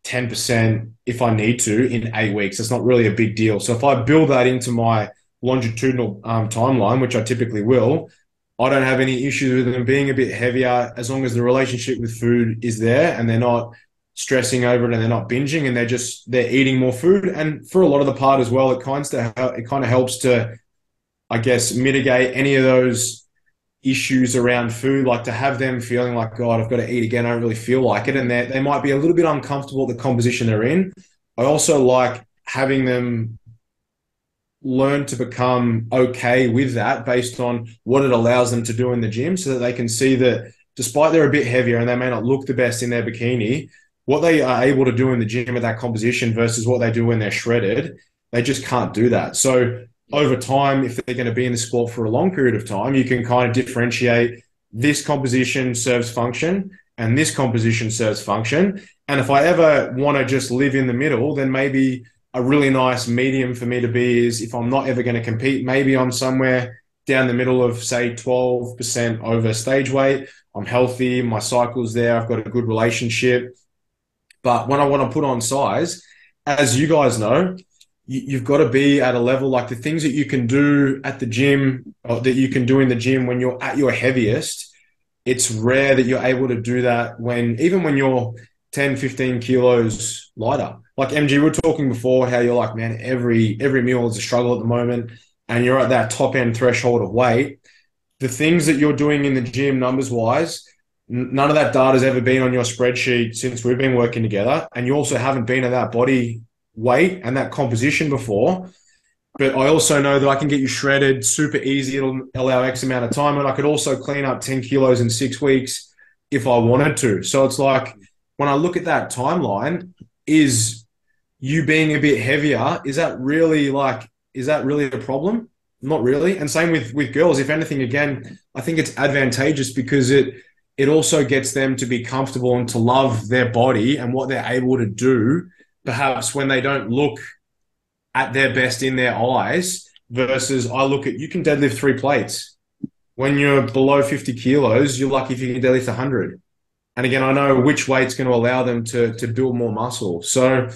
10% if I need to in eight weeks. It's not really a big deal. So if I build that into my longitudinal um, timeline, which I typically will, I don't have any issues with them being a bit heavier as long as the relationship with food is there and they're not stressing over it and they're not binging and they're just they're eating more food and for a lot of the part as well it kind of it kind of helps to i guess mitigate any of those issues around food like to have them feeling like god i've got to eat again. I don't really feel like it. And they might be a little bit uncomfortable with the composition they're in. I also like having them learn to become okay with that based on what it allows them to do in the gym so that they can see that despite they're a bit heavier and they may not look the best in their bikini what they are able to do in the gym at that composition versus what they do when they're shredded, they just can't do that. So over time, if they're going to be in the sport for a long period of time, you can kind of differentiate this composition serves function and this composition serves function. And if I ever want to just live in the middle, then maybe a really nice medium for me to be is if I'm not ever going to compete, maybe I'm somewhere down the middle of say 12% over stage weight. I'm healthy, my cycle's there, I've got a good relationship. But when I want to put on size, as you guys know, you, have got to be at a level like the things that you can do at the gym that you can do in the gym when you're at your heaviest. It's rare that you're able to do that when even when you're 10, 15 kilos lighter. Like MG, we were talking before how you're like, man, every every meal is a struggle at the moment, and you're at that top end threshold of weight. The things that you're doing in the gym, numbers wise, none of that data has ever been on your spreadsheet since we've been working together. And you also haven't been at that body weight and that composition before. But I also know that I can get you shredded super easy. It'll allow X amount of time. And I could also clean up 10 kilos in six weeks if I wanted to. So it's like when I look at that timeline, is you being a bit heavier, is that really like, is that really a problem? Not really. And same with with girls. If anything, again, I think it's advantageous because it it also gets them to be comfortable and to love their body and what they're able to do, perhaps when they don't look at their best in their eyes versus I look at you can deadlift three plates. When you're below 50 kilos, you're lucky if you can deadlift 100. And again, I know which weight's going to allow them to, to build more muscle. So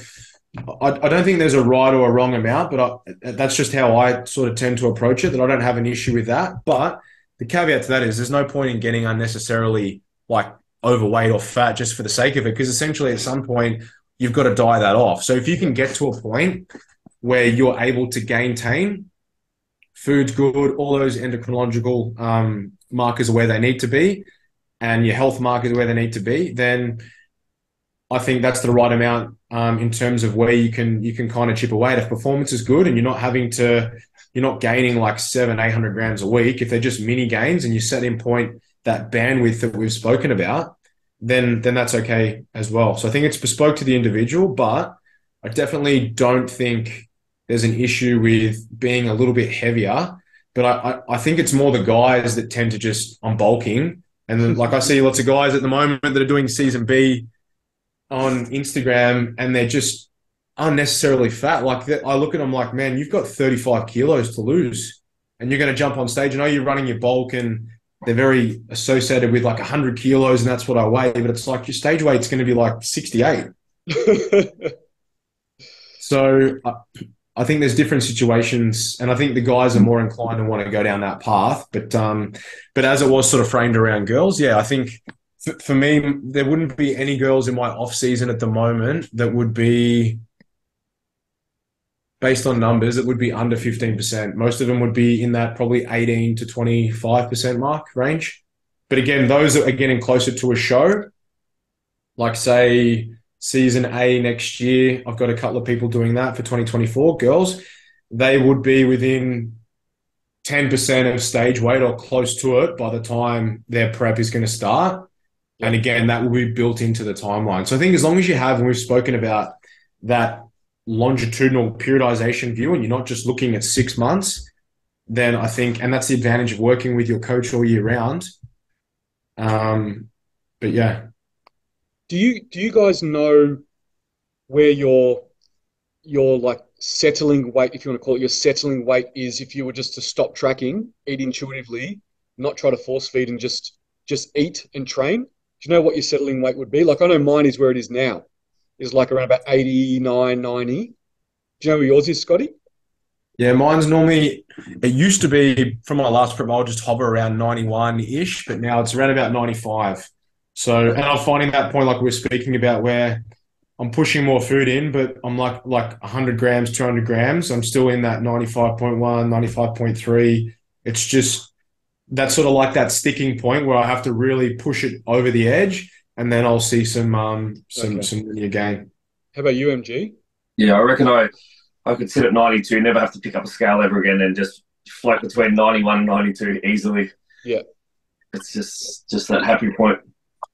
I, I don't think there's a right or a wrong amount, but I, that's just how I sort of tend to approach it, that I don't have an issue with that. But the caveat to that is there's no point in getting unnecessarily like overweight or fat just for the sake of it, because essentially at some point you've got to die that off. So if you can get to a point where you're able to maintain food's good, all those endocrinological um, markers are where they need to be, and your health markers are where they need to be, then I think that's the right amount um, in terms of where you can you can kind of chip away. If performance is good and you're not having to, you're not gaining like seven, eight hundred grams a week. If they're just mini gains and you set in point that bandwidth that we've spoken about, then then that's okay as well. So I think it's bespoke to the individual, but I definitely don't think there's an issue with being a little bit heavier. But I, I, I think it's more the guys that tend to just I'm bulking. And then, like I see lots of guys at the moment that are doing season B on Instagram and they're just unnecessarily fat. Like I look at them like, man, you've got 35 kilos to lose and you're going to jump on stage. I know you're running your bulk and they're very associated with like 100 kilos and that's what I weigh, but it's like your stage weight's going to be like 68. so I, I think there's different situations, and I think the guys are more inclined to want to go down that path. But um, but as it was sort of framed around girls, yeah, I think for me, there wouldn't be any girls in my off season at the moment that would be based on numbers it would be under 15%. Most of them would be in that probably 18 to 25% mark range. But again, those are getting closer to a show. Like say season A next year, I've got a couple of people doing that for 2024 girls. They would be within 10% of stage weight or close to it by the time their prep is going to start. And again, that will be built into the timeline. So I think as long as you have, and we've spoken about that longitudinal periodization view, and you're not just looking at six months, then I think, and that's the advantage of working with your coach all year round. Um, but yeah. Do you do you guys know where your your like settling weight, if you want to call it your settling weight, is if you were just to stop tracking, eat intuitively, not try to force feed, and just just eat and train? Do you know what your settling weight would be? Like I know mine is where it is now, is like around about 89, 90. Do you know where yours is, Scotty? Yeah, mine's normally, it used to be from my last prep, I'll just hover around 91 ish, but now it's around about 95. So, and I'm finding that point, like we are speaking about, where I'm pushing more food in, but I'm like like 100 grams, 200 grams. I'm still in that 95.1, 95.3. It's just that's sort of like that sticking point where I have to really push it over the edge, and then I'll see some um some okay. some linear gain. How about UMG? Yeah, I reckon I I could sit at 92, never have to pick up a scale ever again, and just float between 91 and 92 easily. Yeah, it's just just that happy point. point,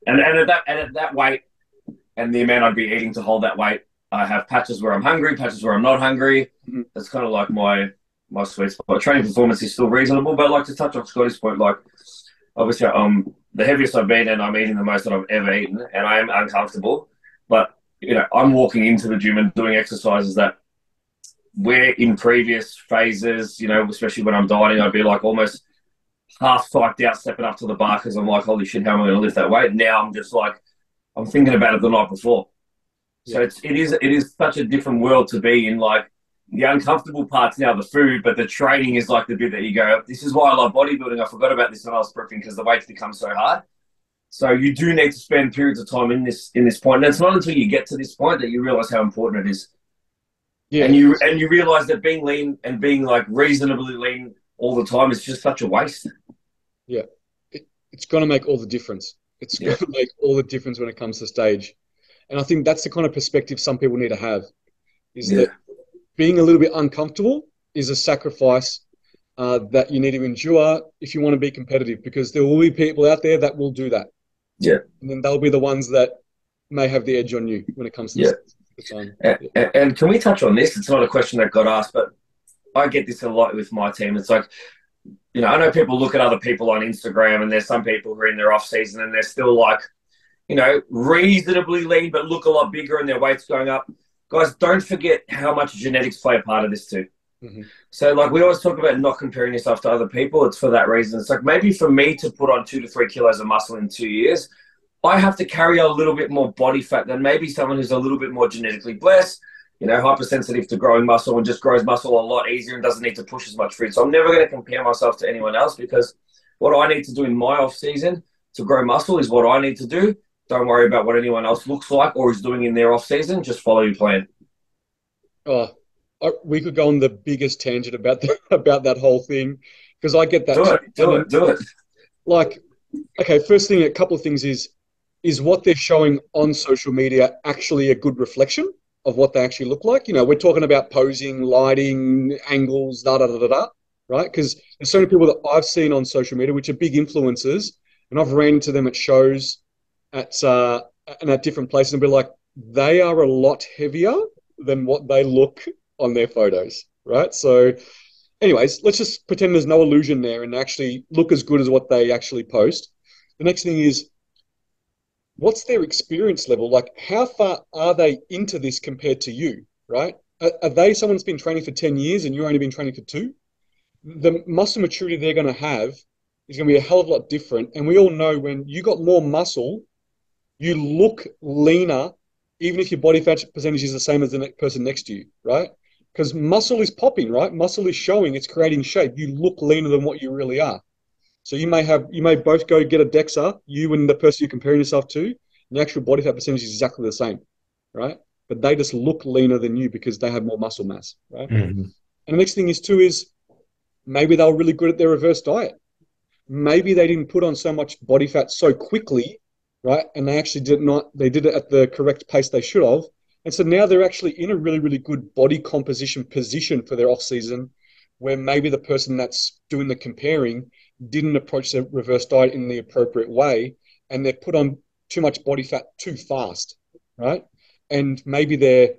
and and at that and at that weight, and the amount I'd be eating to hold that weight, I have patches where I'm hungry, patches where I'm not hungry. Mm-hmm. That's kind of like my my sweet spot. Training performance is still reasonable, but like to touch on Scotty's point, like obviously um the heaviest I've been and I'm eating the most that I've ever eaten, and I am uncomfortable. But you know, I'm walking into the gym and doing exercises that where in previous phases, you know, especially when I'm dieting, I'd be like almost half psyched out stepping up to the bar because I'm like, holy shit, how am I going to lift that weight? Now I'm just like, I'm thinking about it the night before. So yeah. it's it is it is such a different world to be in. Like the uncomfortable part's now the food, but the training is like the bit that you go, this is why I love bodybuilding. I forgot about this when I was prepping because the weights become so hard. So you do need to spend periods of time in this in this point. And it's not until you get to this point that you realize how important it is. Yeah. And you and you realize that being lean and being like reasonably lean all the time is just such a waste. Yeah. It, it's gonna make all the difference. It's yeah. gonna make all the difference when it comes to stage. And I think that's the kind of perspective some people need to have. Is yeah. that being a little bit uncomfortable is a sacrifice uh, that you need to endure if you want to be competitive because there will be people out there that will do that. Yeah. And then they'll be the ones that may have the edge on you when it comes to yeah. This, and, yeah. and can we touch on this? It's not a question that got asked, but I get this a lot with my team. It's like, you know, I know people look at other people on Instagram and there's some people who are in their off season and they're still like, you know, reasonably lean, but look a lot bigger and their weight's going up guys, don't forget how much genetics play a part of this too. Mhm. So, like, we always talk about not comparing yourself to other people. It's for that reason. It's like maybe for me to put on two to three kilos of muscle in two years, I have to carry a little bit more body fat than maybe someone who's a little bit more genetically blessed, you know, hypersensitive to growing muscle and just grows muscle a lot easier and doesn't need to push as much food. So, I'm never going to compare myself to anyone else because what I need to do in my off season to grow muscle is what I need to do. Don't worry about what anyone else looks like or is doing in their off season. Just follow your plan. Oh, I, we could go on the biggest tangent about the, about that whole thing because I get that Do it, do it, do it. like okay first thing a couple of things is is what they're showing on social media actually a good reflection of what they actually look like you know we're talking about posing lighting angles da da da da da right because there's so many people that i've seen on social media which are big influencers and i've ran into them at shows at uh and at different places and be like they are a lot heavier than what they look on their photos right so anyways, let's just pretend there's no illusion there and actually look as good as what they actually post. The next thing is, what's their experience level? Like, how far are they into this compared to you, right? Are, are they someone that's been training for 10 years and you've only been training for two? The muscle maturity they're going to have is going to be a hell of a lot different. And we all know when you got more muscle, you look leaner, even if your body fat percentage is the same as the person next to you, right? because muscle is popping, right? Muscle is showing, it's creating shape. You look leaner than what you really are. So you may have, you may both go get a DEXA, you and the person you're comparing yourself to, and the actual body fat percentage is exactly the same, right? But they just look leaner than you because they have more muscle mass, right? Mhm. And the next thing is too is maybe they were really good at their reverse diet. Maybe they didn't put on so much body fat so quickly, right? And they actually did not, they did it at the correct pace they should have. And so now they're actually in a really, really good body composition position for their off season, where maybe the person that's doing the comparing didn't approach their reverse diet in the appropriate way, and they've put on too much body fat too fast, right? And maybe their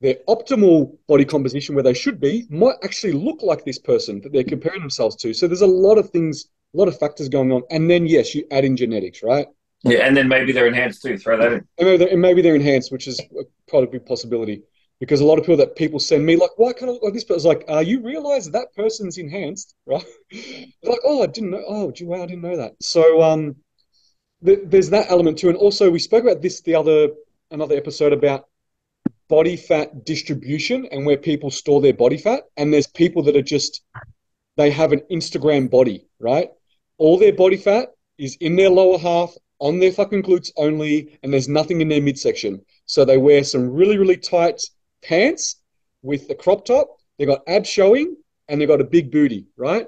their optimal body composition where they should be might actually look like this person that they're comparing themselves to. So there's a lot of things, a lot of factors going on. And then yes, you add in genetics, right? Yeah, and then maybe they're enhanced too. Throw that in. And maybe, they're, and maybe they're enhanced, which is probably a big possibility. Because a lot of people that people send me, like, why can't I look like this? But it's like, uh, you realize that, person's enhanced, right? Like, oh, I didn't know. Oh, wow, I didn't know that. So um, th- there's that element too. And also, we spoke about this the other another episode about body fat distribution and where people store their body fat. And there's people that are just they have an Instagram body, right? All their body fat is in their lower half, on their fucking glutes only, and there's nothing in their midsection. So they wear some really, really tight pants with the crop top. They got abs showing, and they got a big booty, right?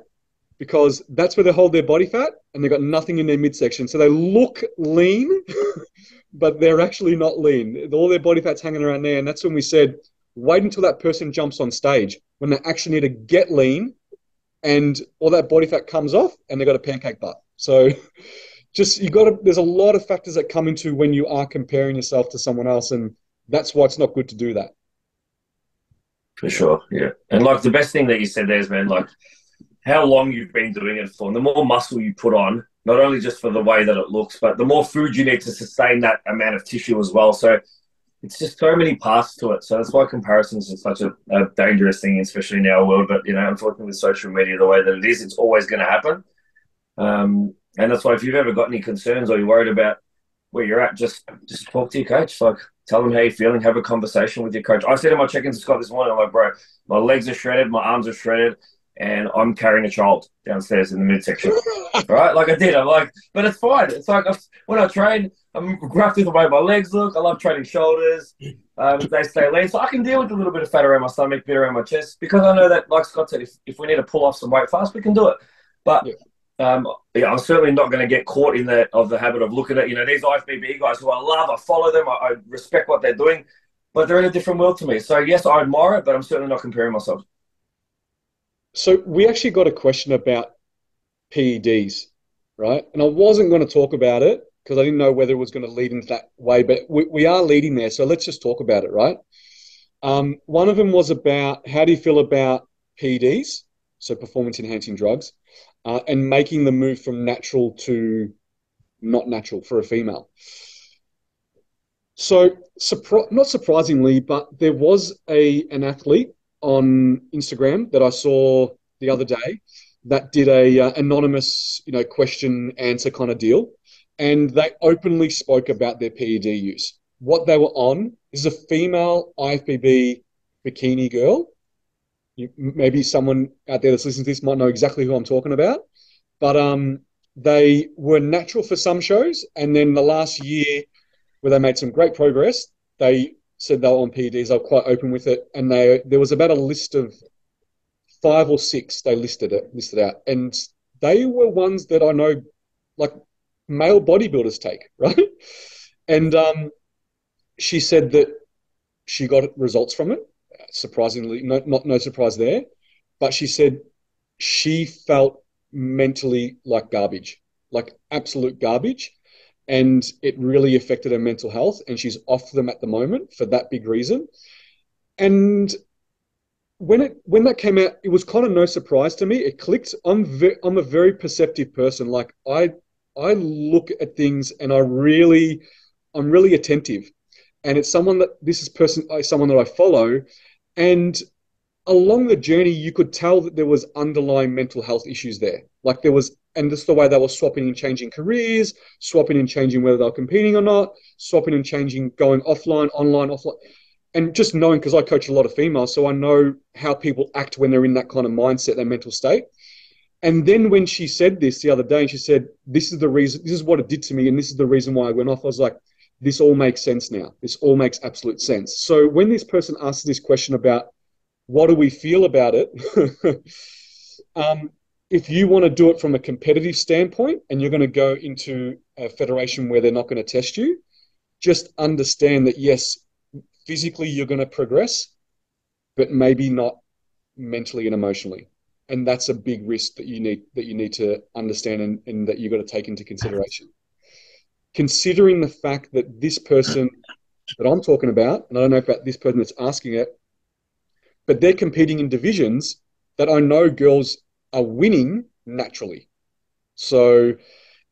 Because that's where they hold their body fat, and they got nothing in their midsection. So they look lean, but they're actually not lean. All their body fat's hanging around there, and that's when we said, wait until that person jumps on stage when they actually need to get lean, and all that body fat comes off, and they got a pancake butt. So just you got to there's a lot of factors that come into when you are comparing yourself to someone else and that's why it's not good to do that For sure, yeah. And like the best thing that you said there is, man, like how long you've been doing it for, and the more muscle you put on, not only just for the way that it looks, but the more food you need to sustain that amount of tissue as well. So it's just so many parts to it. So that's why comparisons are such a, a dangerous thing, especially in our world. But you know, unfortunately, with social media the way that it is, it's always going to happen. Um, and that's why if you've ever got any concerns or you're worried about where you're at, just just talk to your coach. Like tell them how you're feeling, have a conversation with your coach. I said in my check-ins to Scott this morning, I'm like, bro, my legs are shredded, my arms are shredded, and I'm carrying a child downstairs in the midsection. right? Like I did. I'm like, but it's fine. It's like when I train, I'm grafted the way my legs look. I love training shoulders. Um, they stay lean, so I can deal with a little bit of fat around my stomach, bit around my chest, because I know that, like Scott said, if, if we need to pull off some weight fast, we can do it. But Yeah. Um, yeah, I'm certainly not going to get caught in the of the habit of looking at you know these IFBB guys who I love, I follow them, I, I respect what they're doing, but they're in a different world to me. So yes, I admire it, but I'm certainly not comparing myself. so we actually got a question about PEDs right and I wasn't going to talk about it because I didn't know whether it was going to lead into that way but we, we are leading there so let's just talk about it right um, one of them was about how do you feel about PEDs so performance enhancing drugs uh, and making the move from natural to not natural for a female So, surpri- not surprisingly, but there was a an athlete on Instagram that I saw the other day that did a uh, anonymous, you know, question answer kind of deal, and they openly spoke about their PED use. What they were on is a female IFBB bikini girl. You, maybe someone out there that's listening to this might know exactly who I'm talking about, but um, they were natural for some shows, and then the last year where they made some great progress, they said they were on PEDs. They were quite open with it, and they there was about a list of five or six they listed it listed out, and they were ones that I know, like male bodybuilders take, right? And um, she said that she got results from it. Surprisingly, no, not no surprise there, but she said she felt mentally like garbage, like absolute garbage, and it really affected her mental health. And she's off them at the moment for that big reason. And when it when that came out, it was kind of no surprise to me. It clicked. I'm ve- I'm a very perceptive person. Like I I look at things and I really I'm really attentive. And it's someone that this is person uh, someone that I follow, and along the journey you could tell that there was underlying mental health issues there. Like there was, and this is the way they were swapping and changing careers, swapping and changing whether they were competing or not, swapping and changing going offline, online, offline and just knowing because I coach a lot of females, so I know how people act when they're in that kind of mindset, that mental state. And then when she said this the other day, and she said, "This is the reason. This is what it did to me, and this is the reason why I went off." I was like, "This all makes sense now. This all makes absolute sense." So when this person asks this question about what do we feel about it, um, if you want to do it from a competitive standpoint, and you're going to go into a federation where they're not going to test you, just understand that yes, physically you're going to progress, but maybe not mentally and emotionally. And that's a big risk that you need that you need to understand and, and that you've got to take into consideration. Considering the fact that this person that I'm talking about, and I don't know about this person that's asking it, but they're competing in divisions that I know girls are winning naturally. So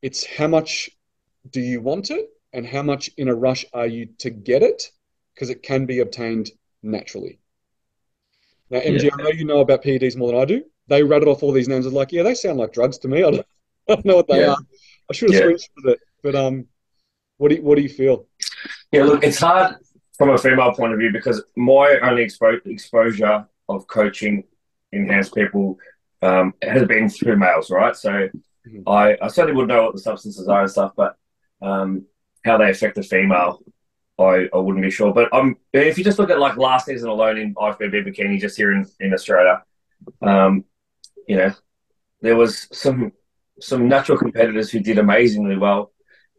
it's how much do you want it and how much in a rush are you to get it because it can be obtained naturally. Now, MG, yeah. I know you know about PEDs more than I do. They rattled off all these names. I was like, yeah, they sound like drugs to me. I don't, I don't know what they yeah. are. I should have yeah. screenshotted it. But um, what do you, what do you feel? Yeah, look, it's hard from a female point of view because my only expo- exposure of coaching enhanced people um, has been through males, right? So mm-hmm. I, I certainly would know what the substances are and stuff, but um, how they affect the female I, I wouldn't be sure. But um, if you just look at like last season alone in IFBB bikini, just here in, in Australia, um, you know, there was some some natural competitors who did amazingly well.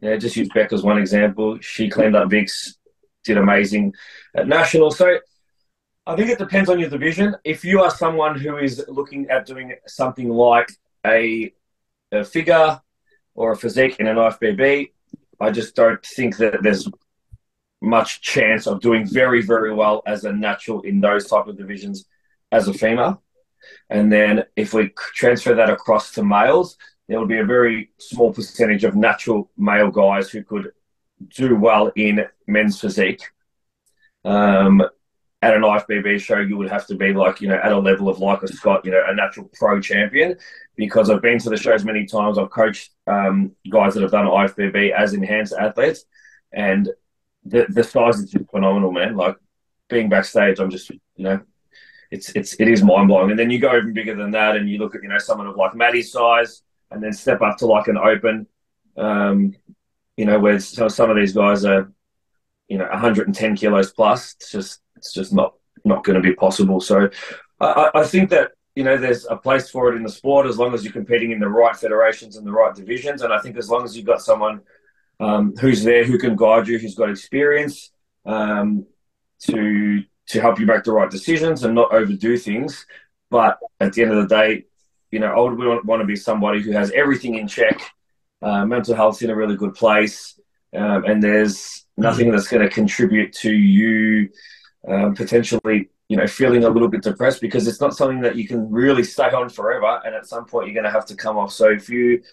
Yeah, just use Beck as one example. She cleaned up Vix, did amazing at national. So I think it depends on your division. If you are someone who is looking at doing something like a, a figure or a physique in an IFBB, I just don't think that there's much chance of doing very, very well as a natural in those type of divisions as a female. And then if we transfer that across to males, there would be a very small percentage of natural male guys who could do well in men's physique. Um, at an IFBB show, you would have to be like, you know, at a level of like a Scott, you know, a natural pro champion. Because I've been to the shows many times, I've coached um, guys that have done IFBB as enhanced athletes, and the the size is just phenomenal, man. Like being backstage, I'm just you know, it's it's it is mind blowing. And then you go even bigger than that, and you look at you know someone of like Maddie's size, and then step up to like an open, um, you know, where some some of these guys are, you know, 110 kilos plus. It's just it's just not not going to be possible. So I, I think that you know, there's a place for it in the sport as long as you're competing in the right federations and the right divisions. And I think as long as you've got someone um, who's there, who can guide you, who's got experience um, to to help you make the right decisions and not overdo things. But at the end of the day, you know, I would want, want to be somebody who has everything in check, uh, mental health's in a really good place, um, and there's nothing that's going to contribute to you um, potentially, you know, feeling a little bit depressed because it's not something that you can really stay on forever, and at some point you're going to have to come off. So if you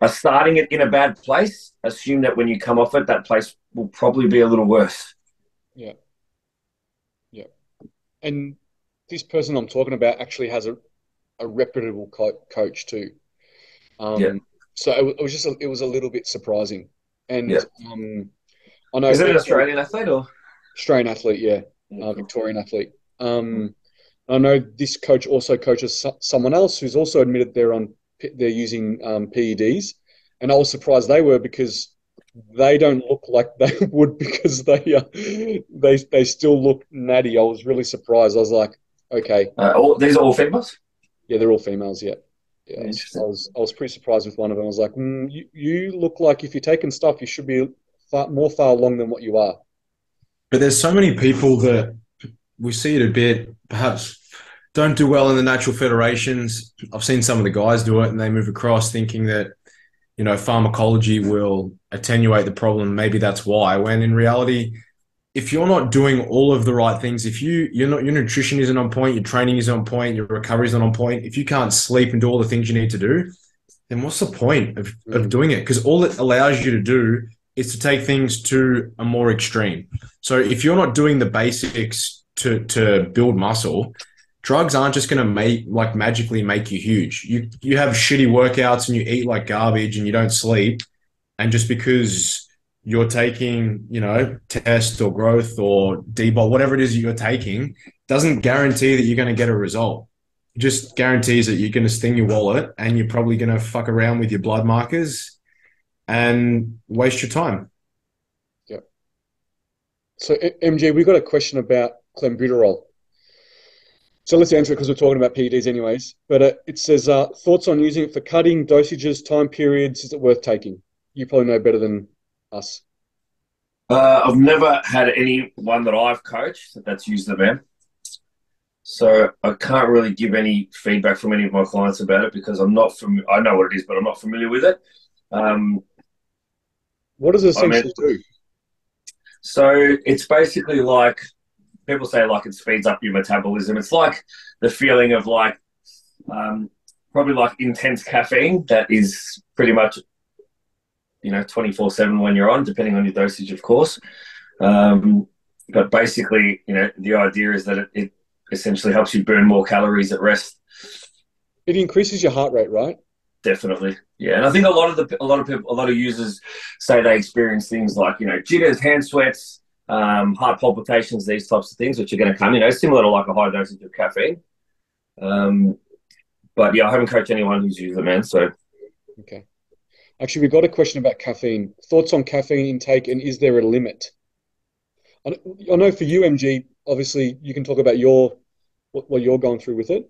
are starting it in a bad place, assume that when you come off it, that place will probably be a little worse. Yeah. Yeah. And this person I'm talking about actually has a, a reputable co- coach too. Um, yeah. So it, it, was just a, it was a little bit surprising. And yeah. um, I know is it an Australian athlete or Australian athlete? Yeah, yeah uh, Victorian athlete. Um, I know this coach also coaches someone else who's also admitted they're on they're using um, PEDs, and I was surprised they were because they don't look like they would because they uh, they they still look natty. I was really surprised. I was like, okay, uh, all, these are all females. Yeah, they're all females. Yeah. Yeah, I was, I was, I was pretty surprised with one of them. I was like, mm, you, you look like if you're taking stuff, you should be far, more far along than what you are. But there's so many people that we see it a bit, perhaps don't do well in the natural federations. I've seen some of the guys do it and they move across thinking that, you know, pharmacology will attenuate the problem. Maybe that's why. When in reality, if you're not doing all of the right things, if you you're not your nutrition isn't on point, your training isn't on point, your recovery is not on point, if you can't sleep and do all the things you need to do, then what's the point of, of mm. doing it? Because all it allows you to do is to take things to a more extreme. So if you're not doing the basics to to build muscle, drugs aren't just going to make like magically make you huge. You you have shitty workouts and you eat like garbage and you don't sleep, and just because you're taking, you know, test or growth or debol, whatever it is you're taking, doesn't guarantee that you're going to get a result. It just guarantees that you're going to sting your wallet and you're probably going to fuck around with your blood markers and waste your time. Yeah. So, MG, we got a question about clenbuterol. So let's answer it because we're talking about PEDs anyways. But uh, it says uh, thoughts on using it for cutting dosages, time periods. Is it worth taking? You probably know better than us. Uh, I've never had anyone that I've coached that's used the VAM. So I can't really give any feedback from any of my clients about it because I'm not from. I know what it is, but I'm not familiar with it. Um, what does it essentially I mean, do? So it's basically like people say like it speeds up your metabolism. It's like the feeling of like um, probably like intense caffeine that is pretty much you know 24 7 when you're on depending on your dosage of course um, but basically you know the idea is that it, it essentially helps you burn more calories at rest it increases your heart rate right definitely yeah and i think a lot of the a lot of people a lot of users say they experience things like you know jitters hand sweats um, heart palpitations, these types of things, which are going to come, you know, similar to like a high dosage of caffeine. Um, but yeah, I haven't coached anyone who's used it, man. So, okay. Actually, we got a question about caffeine. Thoughts on caffeine intake, and is there a limit? I know for you, MG, obviously, you can talk about your what, you're going through with it.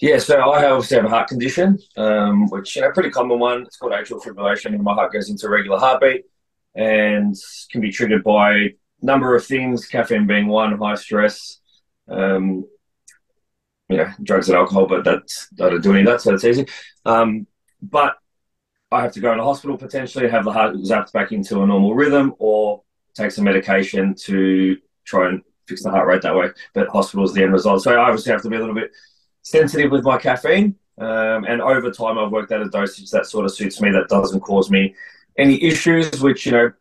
Yeah, so I obviously have a heart condition, um, which you know, pretty common one. It's called atrial fibrillation, and my heart goes into regular heartbeat and can be triggered by a number of things, caffeine being one, high stress, um, you know, drugs and alcohol, but that's, I don't do any of that, so it's easy. Um, but I have to go into hospital potentially, have the heart zapped back into a normal rhythm, or take some medication to try and fix the heart rate that way. But hospital is the end result. So I obviously have to be a little bit sensitive with my caffeine. Um, and over time, I've worked out a dosage that sort of suits me, that doesn't cause me any issues, which, you know,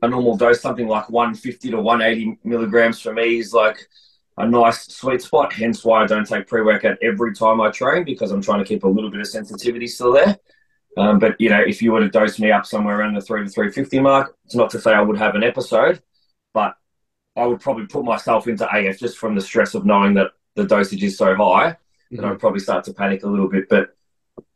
a normal dose, something like 150 to 180 milligrams for me is like a nice sweet spot. Hence why I don't take pre workout every time I train because I'm trying to keep a little bit of sensitivity still there. Um, but you know, if you were to dose me up somewhere around the three to three fifty mark, it's not to say I would have an episode, but I would probably put myself into AF just from the stress of knowing that the dosage is so high, mm-hmm. and I'd probably start to panic a little bit. But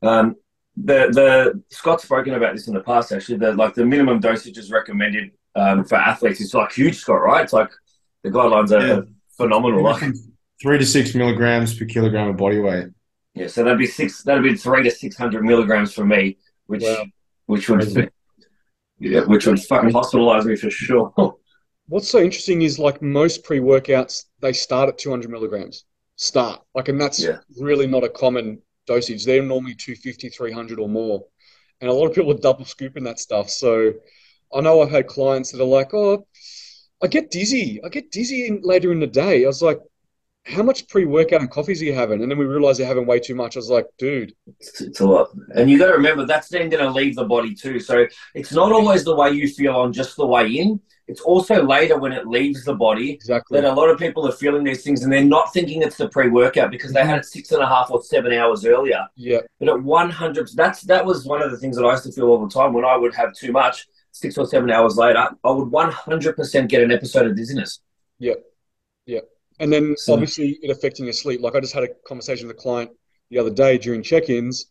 um, the the Scott's spoken about this in the past. Actually, the like the minimum dosage is recommended um, for athletes is like huge, Scott. Right? It's like the guidelines are yeah. phenomenal. Like three to six milligrams per kilogram of body weight. Yeah, so that'd be six. That'd be three to six hundred milligrams for me, which wow. which would yeah, which would fucking hospitalize me for sure. What's so interesting is like most pre workouts, they start at two hundred milligrams. Start like, and that's yeah. really not a common dosage. They're normally 250, 300 or more. And a lot of people are double scooping that stuff. So I know I've had clients that are like, oh, I get dizzy. I get dizzy in, later in the day. I was like, how much pre-workout and coffees are you having? And then we realized they're having way too much. I was like, dude, It's, it's a lot. And you got to remember that's then going to leave the body too. So it's not always the way you feel on just the way in. It's also later when it leaves the body exactly. that a lot of people are feeling these things and they're not thinking it's the pre-workout because they had it six and a half or seven hours earlier. Yeah, But at 100, that's that was one of the things that I used to feel all the time when I would have too much. Six or seven hours later, I would 100% get an episode of dizziness. And then So- obviously it affecting your sleep. Like I just had a conversation with a client the other day during check-ins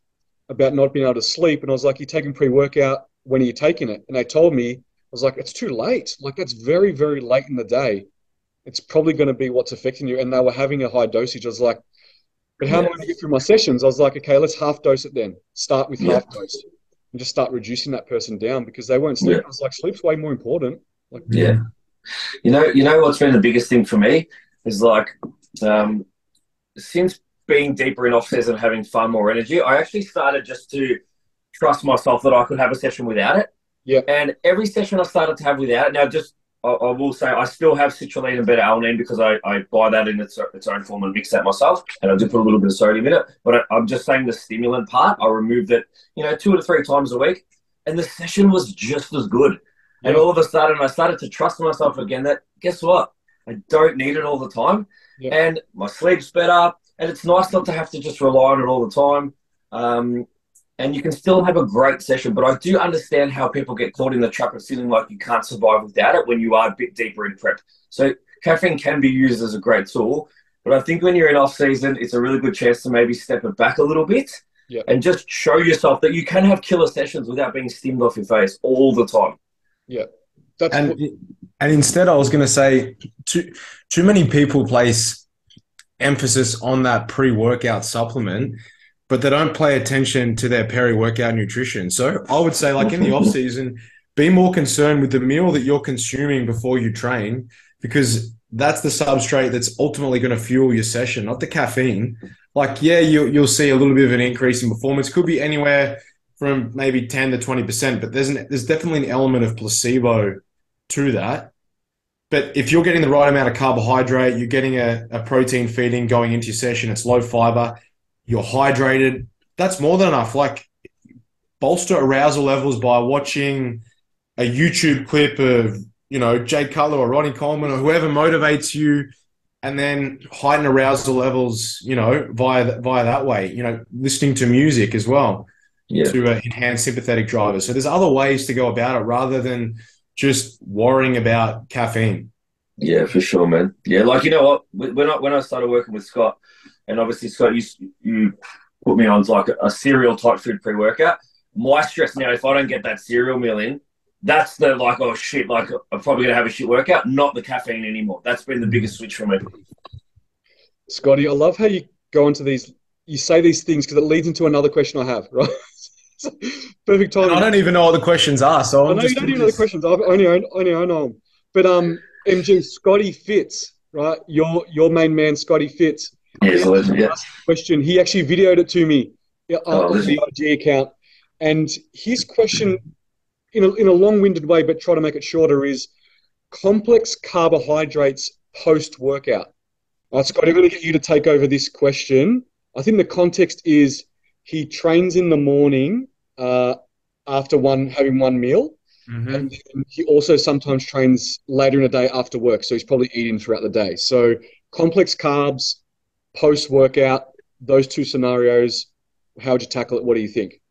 about not being able to sleep, and I was like, "You're taking pre-workout? When are you taking it?" And they told me, I was like, "It's too late. Like that's very, very late in the day. It's probably going to be what's affecting you." And they were having a high dosage. I was like, "But how am I going to get through my sessions?" I was like, "Okay, let's half dose it then. Start with Yeah. half dose." And just start reducing that person down because they weren't sleeping. Yeah. I was like, sleep's way more important. Like, Yeah. You know, you know what's been the biggest thing for me is like um, since being deeper in off season, having far more energy. I actually started just to trust myself that I could have a session without it. Yeah. And every session I started to have without it. Now, just I, I will say I still have citrulline and beta alanine because I, I buy that in its, its own form and mix that myself, and I do put a little bit of sodium in it. But I, I'm just saying the stimulant part, I removed it, you know, two to three times a week, and the session was just as good. And all of a sudden, I started to trust myself again. That guess what? I don't need it all the time, Yeah. and my sleep's better. And it's nice not to have to just rely on it all the time. Um, and you can still have a great session. But I do understand how people get caught in the trap of feeling like you can't survive without it when you are a bit deeper in prep. So caffeine can be used as a great tool. But I think when you're in off season, it's a really good chance to maybe step it back a little bit Yeah. and just show yourself that you can have killer sessions without being stimmed off your face all the time. Yeah. That's And what, and instead, I was going to say too too many people place emphasis on that pre-workout supplement, but they don't pay attention to their peri-workout nutrition. So I would say, like in the off season, be more concerned with the meal that you're consuming before you train, because that's the substrate that's ultimately going to fuel your session, not the caffeine. Like, yeah, you, you'll see a little bit of an increase in performance. Could be anywhere from maybe 10 to 20%, but there's an, there's definitely an element of placebo to that. But if you're getting the right amount of carbohydrate, you're getting a, a protein feeding going into your session, it's low fiber, you're hydrated, that's more than enough. Like bolster arousal levels by watching a YouTube clip of, you know, Jay Cutler or Ronnie Coleman or whoever motivates you, and then heighten arousal levels, you know, via via that way. You know, listening to music as well Yeah. to uh, enhance sympathetic drivers. So there's other ways to go about it rather than just worrying about caffeine. Yeah, for sure, man. Yeah, like you know what? When I when I started working with Scott, and obviously Scott, you you put me on like a, a cereal type food pre workout. My stress now, if I don't get that cereal meal in, that's the like oh shit, like I'm probably gonna have a shit workout. Not the caffeine anymore. That's been the biggest switch for me. Scotty, I love how you go into these, you say these things because it leads into another question I have, right? So, Perfect And timing. I don't even know what the questions are, so I I'm know just you don't even know the questions. I've only I only I know them. But um, MG Scotty Fitz, right? Your your main man, Scotty Fitz. Yeah, so yeah. question. He actually videoed it to me uh, Oh, on the IG account, and his question, in a in a long-winded way, but try to make it shorter, is complex carbohydrates post workout. All right, Scotty, I'm going to get you to take over this question. I think the context is he trains in the morning uh, after one having one meal. Mhm. And then he also sometimes trains later in the day after work, so he's probably eating throughout the day. So complex carbs, post workout, those two scenarios. How would you tackle it? What do you think?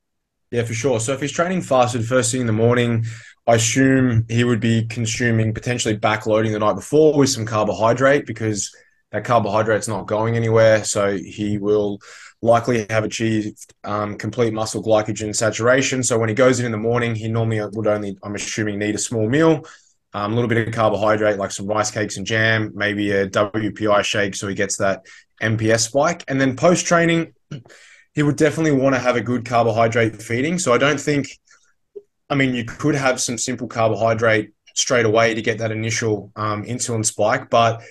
Yeah, for sure. So if he's training fasted first thing in the morning, I assume he would be consuming potentially backloading the night before with some carbohydrate because that carbohydrate's not going anywhere. So he will likely have achieved um, complete muscle glycogen saturation. So when he goes in in the morning, he normally would only, I'm assuming, need a small meal, um, a little bit of carbohydrate like some rice cakes and jam, maybe a WPI shake so he gets that MPS spike. And then post training, he would definitely want to have a good carbohydrate feeding. So I don't think, I mean, you could have some simple carbohydrate straight away to get that initial um, insulin spike. But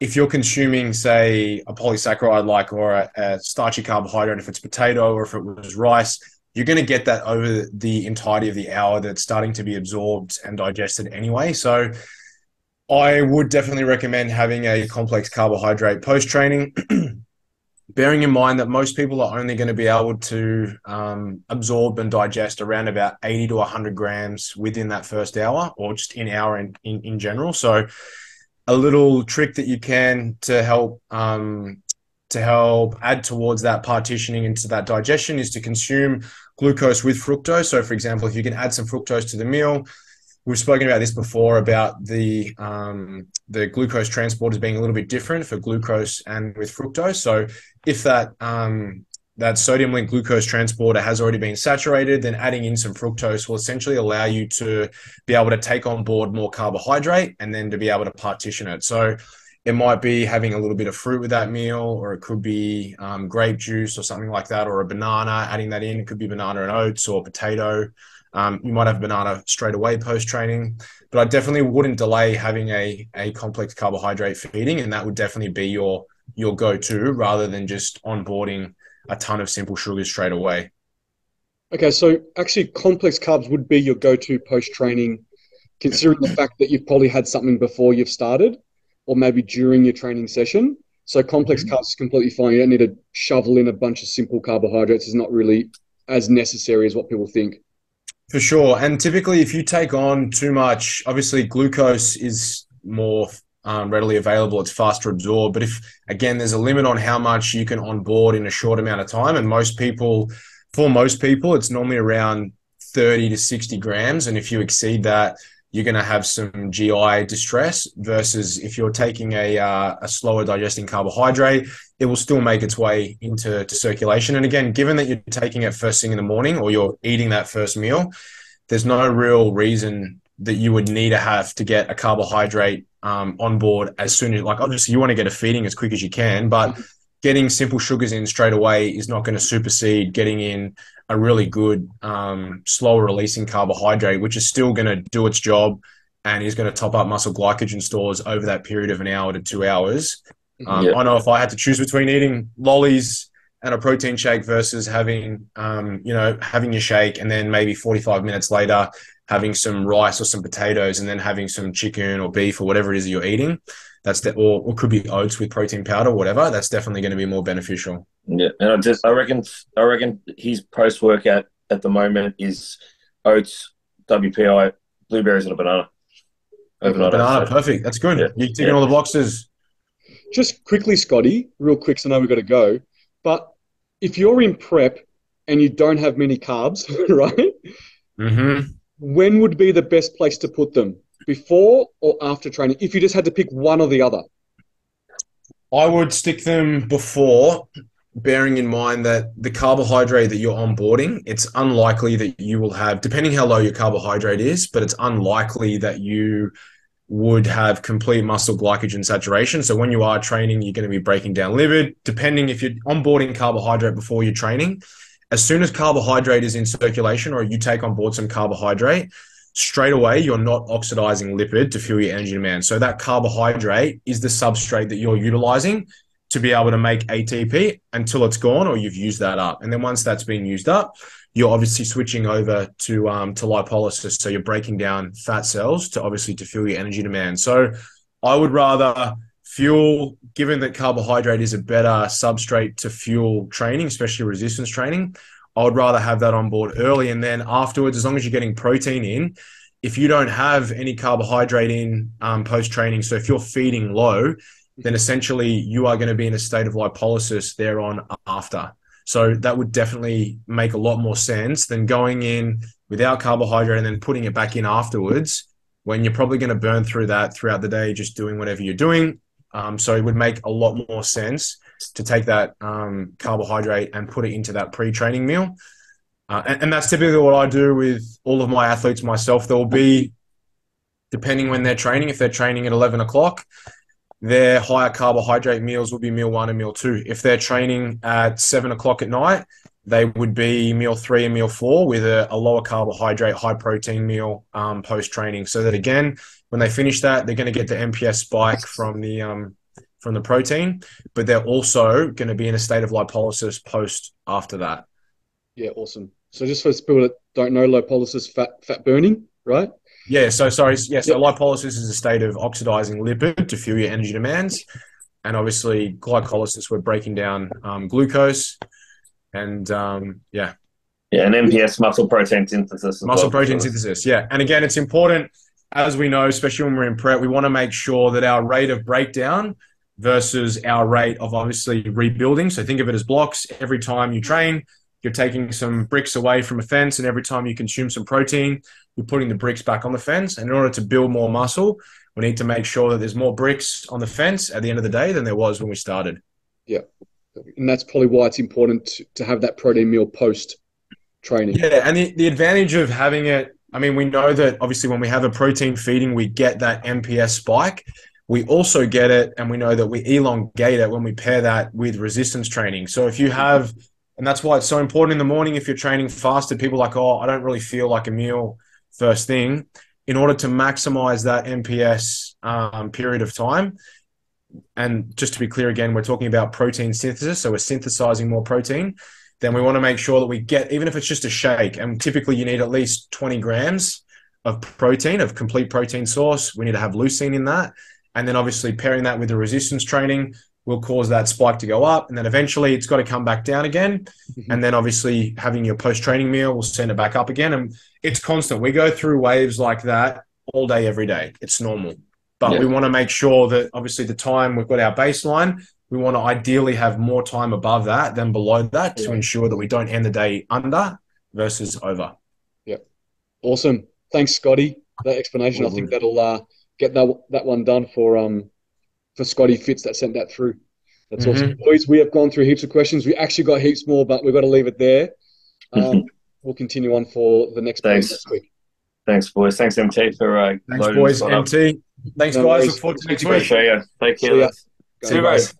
if you're consuming, say, a polysaccharide like or a, a starchy carbohydrate, if it's potato or if it was rice, you're going to get that over the entirety of the hour that's starting to be absorbed and digested anyway. So I would definitely recommend having a complex carbohydrate post training. Bearing in mind that most people are only going to be able to um, absorb and digest around about 80 to 100 grams within that first hour or just in hour in, in, in general. So, a little trick that you can to help um, to help add towards that partitioning into that digestion is to consume glucose with fructose. So, for example, if you can add some fructose to the meal, we've spoken about this before about the um, the glucose transporters being a little bit different for glucose and with fructose. So, if that um, that sodium linked glucose transporter has already been saturated, then adding in some fructose will essentially allow you to be able to take on board more carbohydrate and then to be able to partition it. So it might be having a little bit of fruit with that meal, or it could be um, grape juice or something like that, or a banana, adding that in. It could be banana and oats or potato. Um, you might have banana straight away post training, but I definitely wouldn't delay having a, a complex carbohydrate feeding, and that would definitely be your your go to rather than just onboarding a ton of simple sugars straight away. Okay, so actually, complex carbs would be your go to post training, considering the fact that you've probably had something before you've started, or maybe during your training session. So complex mm-hmm. carbs is completely fine. You don't need to shovel in a bunch of simple carbohydrates. It's not really as necessary as what people think. For sure. And typically, if you take on too much, obviously, glucose is more um, readily available. It's faster absorbed. But if, again, there's a limit on how much you can onboard in a short amount of time. And most people, for most people, it's normally around 30 to 60 grams. And if you exceed that, you're going to have some GI distress versus if you're taking a, uh, a slower digesting carbohydrate, it will still make its way into to circulation. And again, given that you're taking it first thing in the morning or you're eating that first meal, there's no real reason that you would need to have to get a carbohydrate um, on board as soon as, like, obviously, you want to get a feeding as quick as you can, but getting simple sugars in straight away is not going to supersede getting in a really good, um, slower releasing carbohydrate, which is still going to do its job and is going to top up muscle glycogen stores over that period of an hour to two hours. Um, I know if I had to choose between eating lollies and a protein shake versus having, um, you know, having your shake and then maybe 45 minutes later having some rice or some potatoes and then having some chicken or beef or whatever it is you're eating. That's the, or, or could be oats with protein powder, or whatever. That's definitely going to be more beneficial. Yeah, and I just I reckon I reckon his post workout at the moment is oats, WPI, blueberries, and a banana. Overnight banana, perfect. That's good. Yeah. You're ticking yeah. all the boxes. Just quickly, Scotty, real quick, so I know we've got to go. But if you're in prep and you don't have many carbs, right? Mm-hmm when would be the best place to put them? Before or after training? If you just had to pick one or the other. I would stick them before, bearing in mind that the carbohydrate that you're onboarding, it's unlikely that you will have, depending how low your carbohydrate is, but it's unlikely that you would have complete muscle glycogen saturation. So when you are training, you're going to be breaking down lipid. Depending if you're onboarding carbohydrate before you're training, as soon as carbohydrate is in circulation or you take on board some carbohydrate, straight away you're not oxidizing lipid to fuel your energy demand. So that carbohydrate is the substrate that you're utilizing to be able to make ATP until it's gone or you've used that up. And then once that's been used up, you're obviously switching over to um, to lipolysis. So you're breaking down fat cells to obviously to fuel your energy demand. So I would rather fuel, given that carbohydrate is a better substrate to fuel training, especially resistance training, I would rather have that on board early. And then afterwards, as long as you're getting protein in, if you don't have any carbohydrate in um, post training, so if you're feeding low, then essentially you are going to be in a state of lipolysis thereon after. So that would definitely make a lot more sense than going in without carbohydrate and then putting it back in afterwards when you're probably going to burn through that throughout the day, just doing whatever you're doing. Um, so it would make a lot more sense to take that um, carbohydrate and put it into that pre-training meal. Uh, and, and, that's typically what I do with all of my athletes myself. There will be, depending when they're training, if they're training at 11 o'clock, their higher carbohydrate meals will be meal one and meal two. If they're training at seven o'clock at night, they would be meal three and meal four with a, a lower carbohydrate, high protein meal um, post training. So that again, when they finish that, they're going to get the MPS spike from the um, from the protein, but they're also going to be in a state of lipolysis post after that. Yeah, awesome. So just for people that don't know, lipolysis fat fat burning, right? Yeah, so sorry. Yeah, so lipolysis is a state of oxidizing lipid to fuel your energy demands. And obviously, glycolysis, we're breaking down um, glucose. And um, yeah. Yeah, and MPS, muscle protein synthesis. Muscle well, protein synthesis, yeah. And again, it's important, as we know, especially when we're in prep, we want to make sure that our rate of breakdown versus our rate of obviously rebuilding. So think of it as blocks. Every time you train, you're taking some bricks away from a fence, and every time you consume some protein, you're putting the bricks back on the fence. And in order to build more muscle, we need to make sure that there's more bricks on the fence at the end of the day than there was when we started. Yeah. And that's probably why it's important to, have that protein meal post training. Yeah. And the, the advantage of having it, I mean, we know that obviously when we have a protein feeding, we get that MPS spike. We also get it, and we know that we elongate it when we pair that with resistance training. So if you have, and that's why it's so important in the morning if you're training fasted, people like, oh, I don't really feel like a meal first thing in order to maximize that MPS um, period of time. And just to be clear again, we're talking about protein synthesis. So we're synthesizing more protein. Then we want to make sure that we get, even if it's just a shake, and typically you need at least 20 grams of protein, of complete protein source. We need to have leucine in that. And then obviously pairing that with the resistance training will cause that spike to go up. And then eventually it's got to come back down again. Mm-hmm. And then obviously having your post training meal will send it back up again. And it's constant. We go through waves like that all day, every day. It's normal. But yeah. we want to make sure that obviously the time we've got our baseline, we want to ideally have more time above that than below that yeah. to ensure that we don't end the day under versus over. Yeah. Awesome. Thanks, Scotty. That explanation. I think that'll uh, get that that one done for um for Scotty Fitz that sent that through. That's mm-hmm. awesome. Boys, we have gone through heaps of questions. We actually got heaps more, but we've got to leave it there. Um, we'll continue on for the next Thanks. next week. Thanks, boys. Thanks, MT, for uh, Thanks, boys. MT. Thanks, no guys. Look forward to next week. Appreciate you. Take care. See, See you, guys.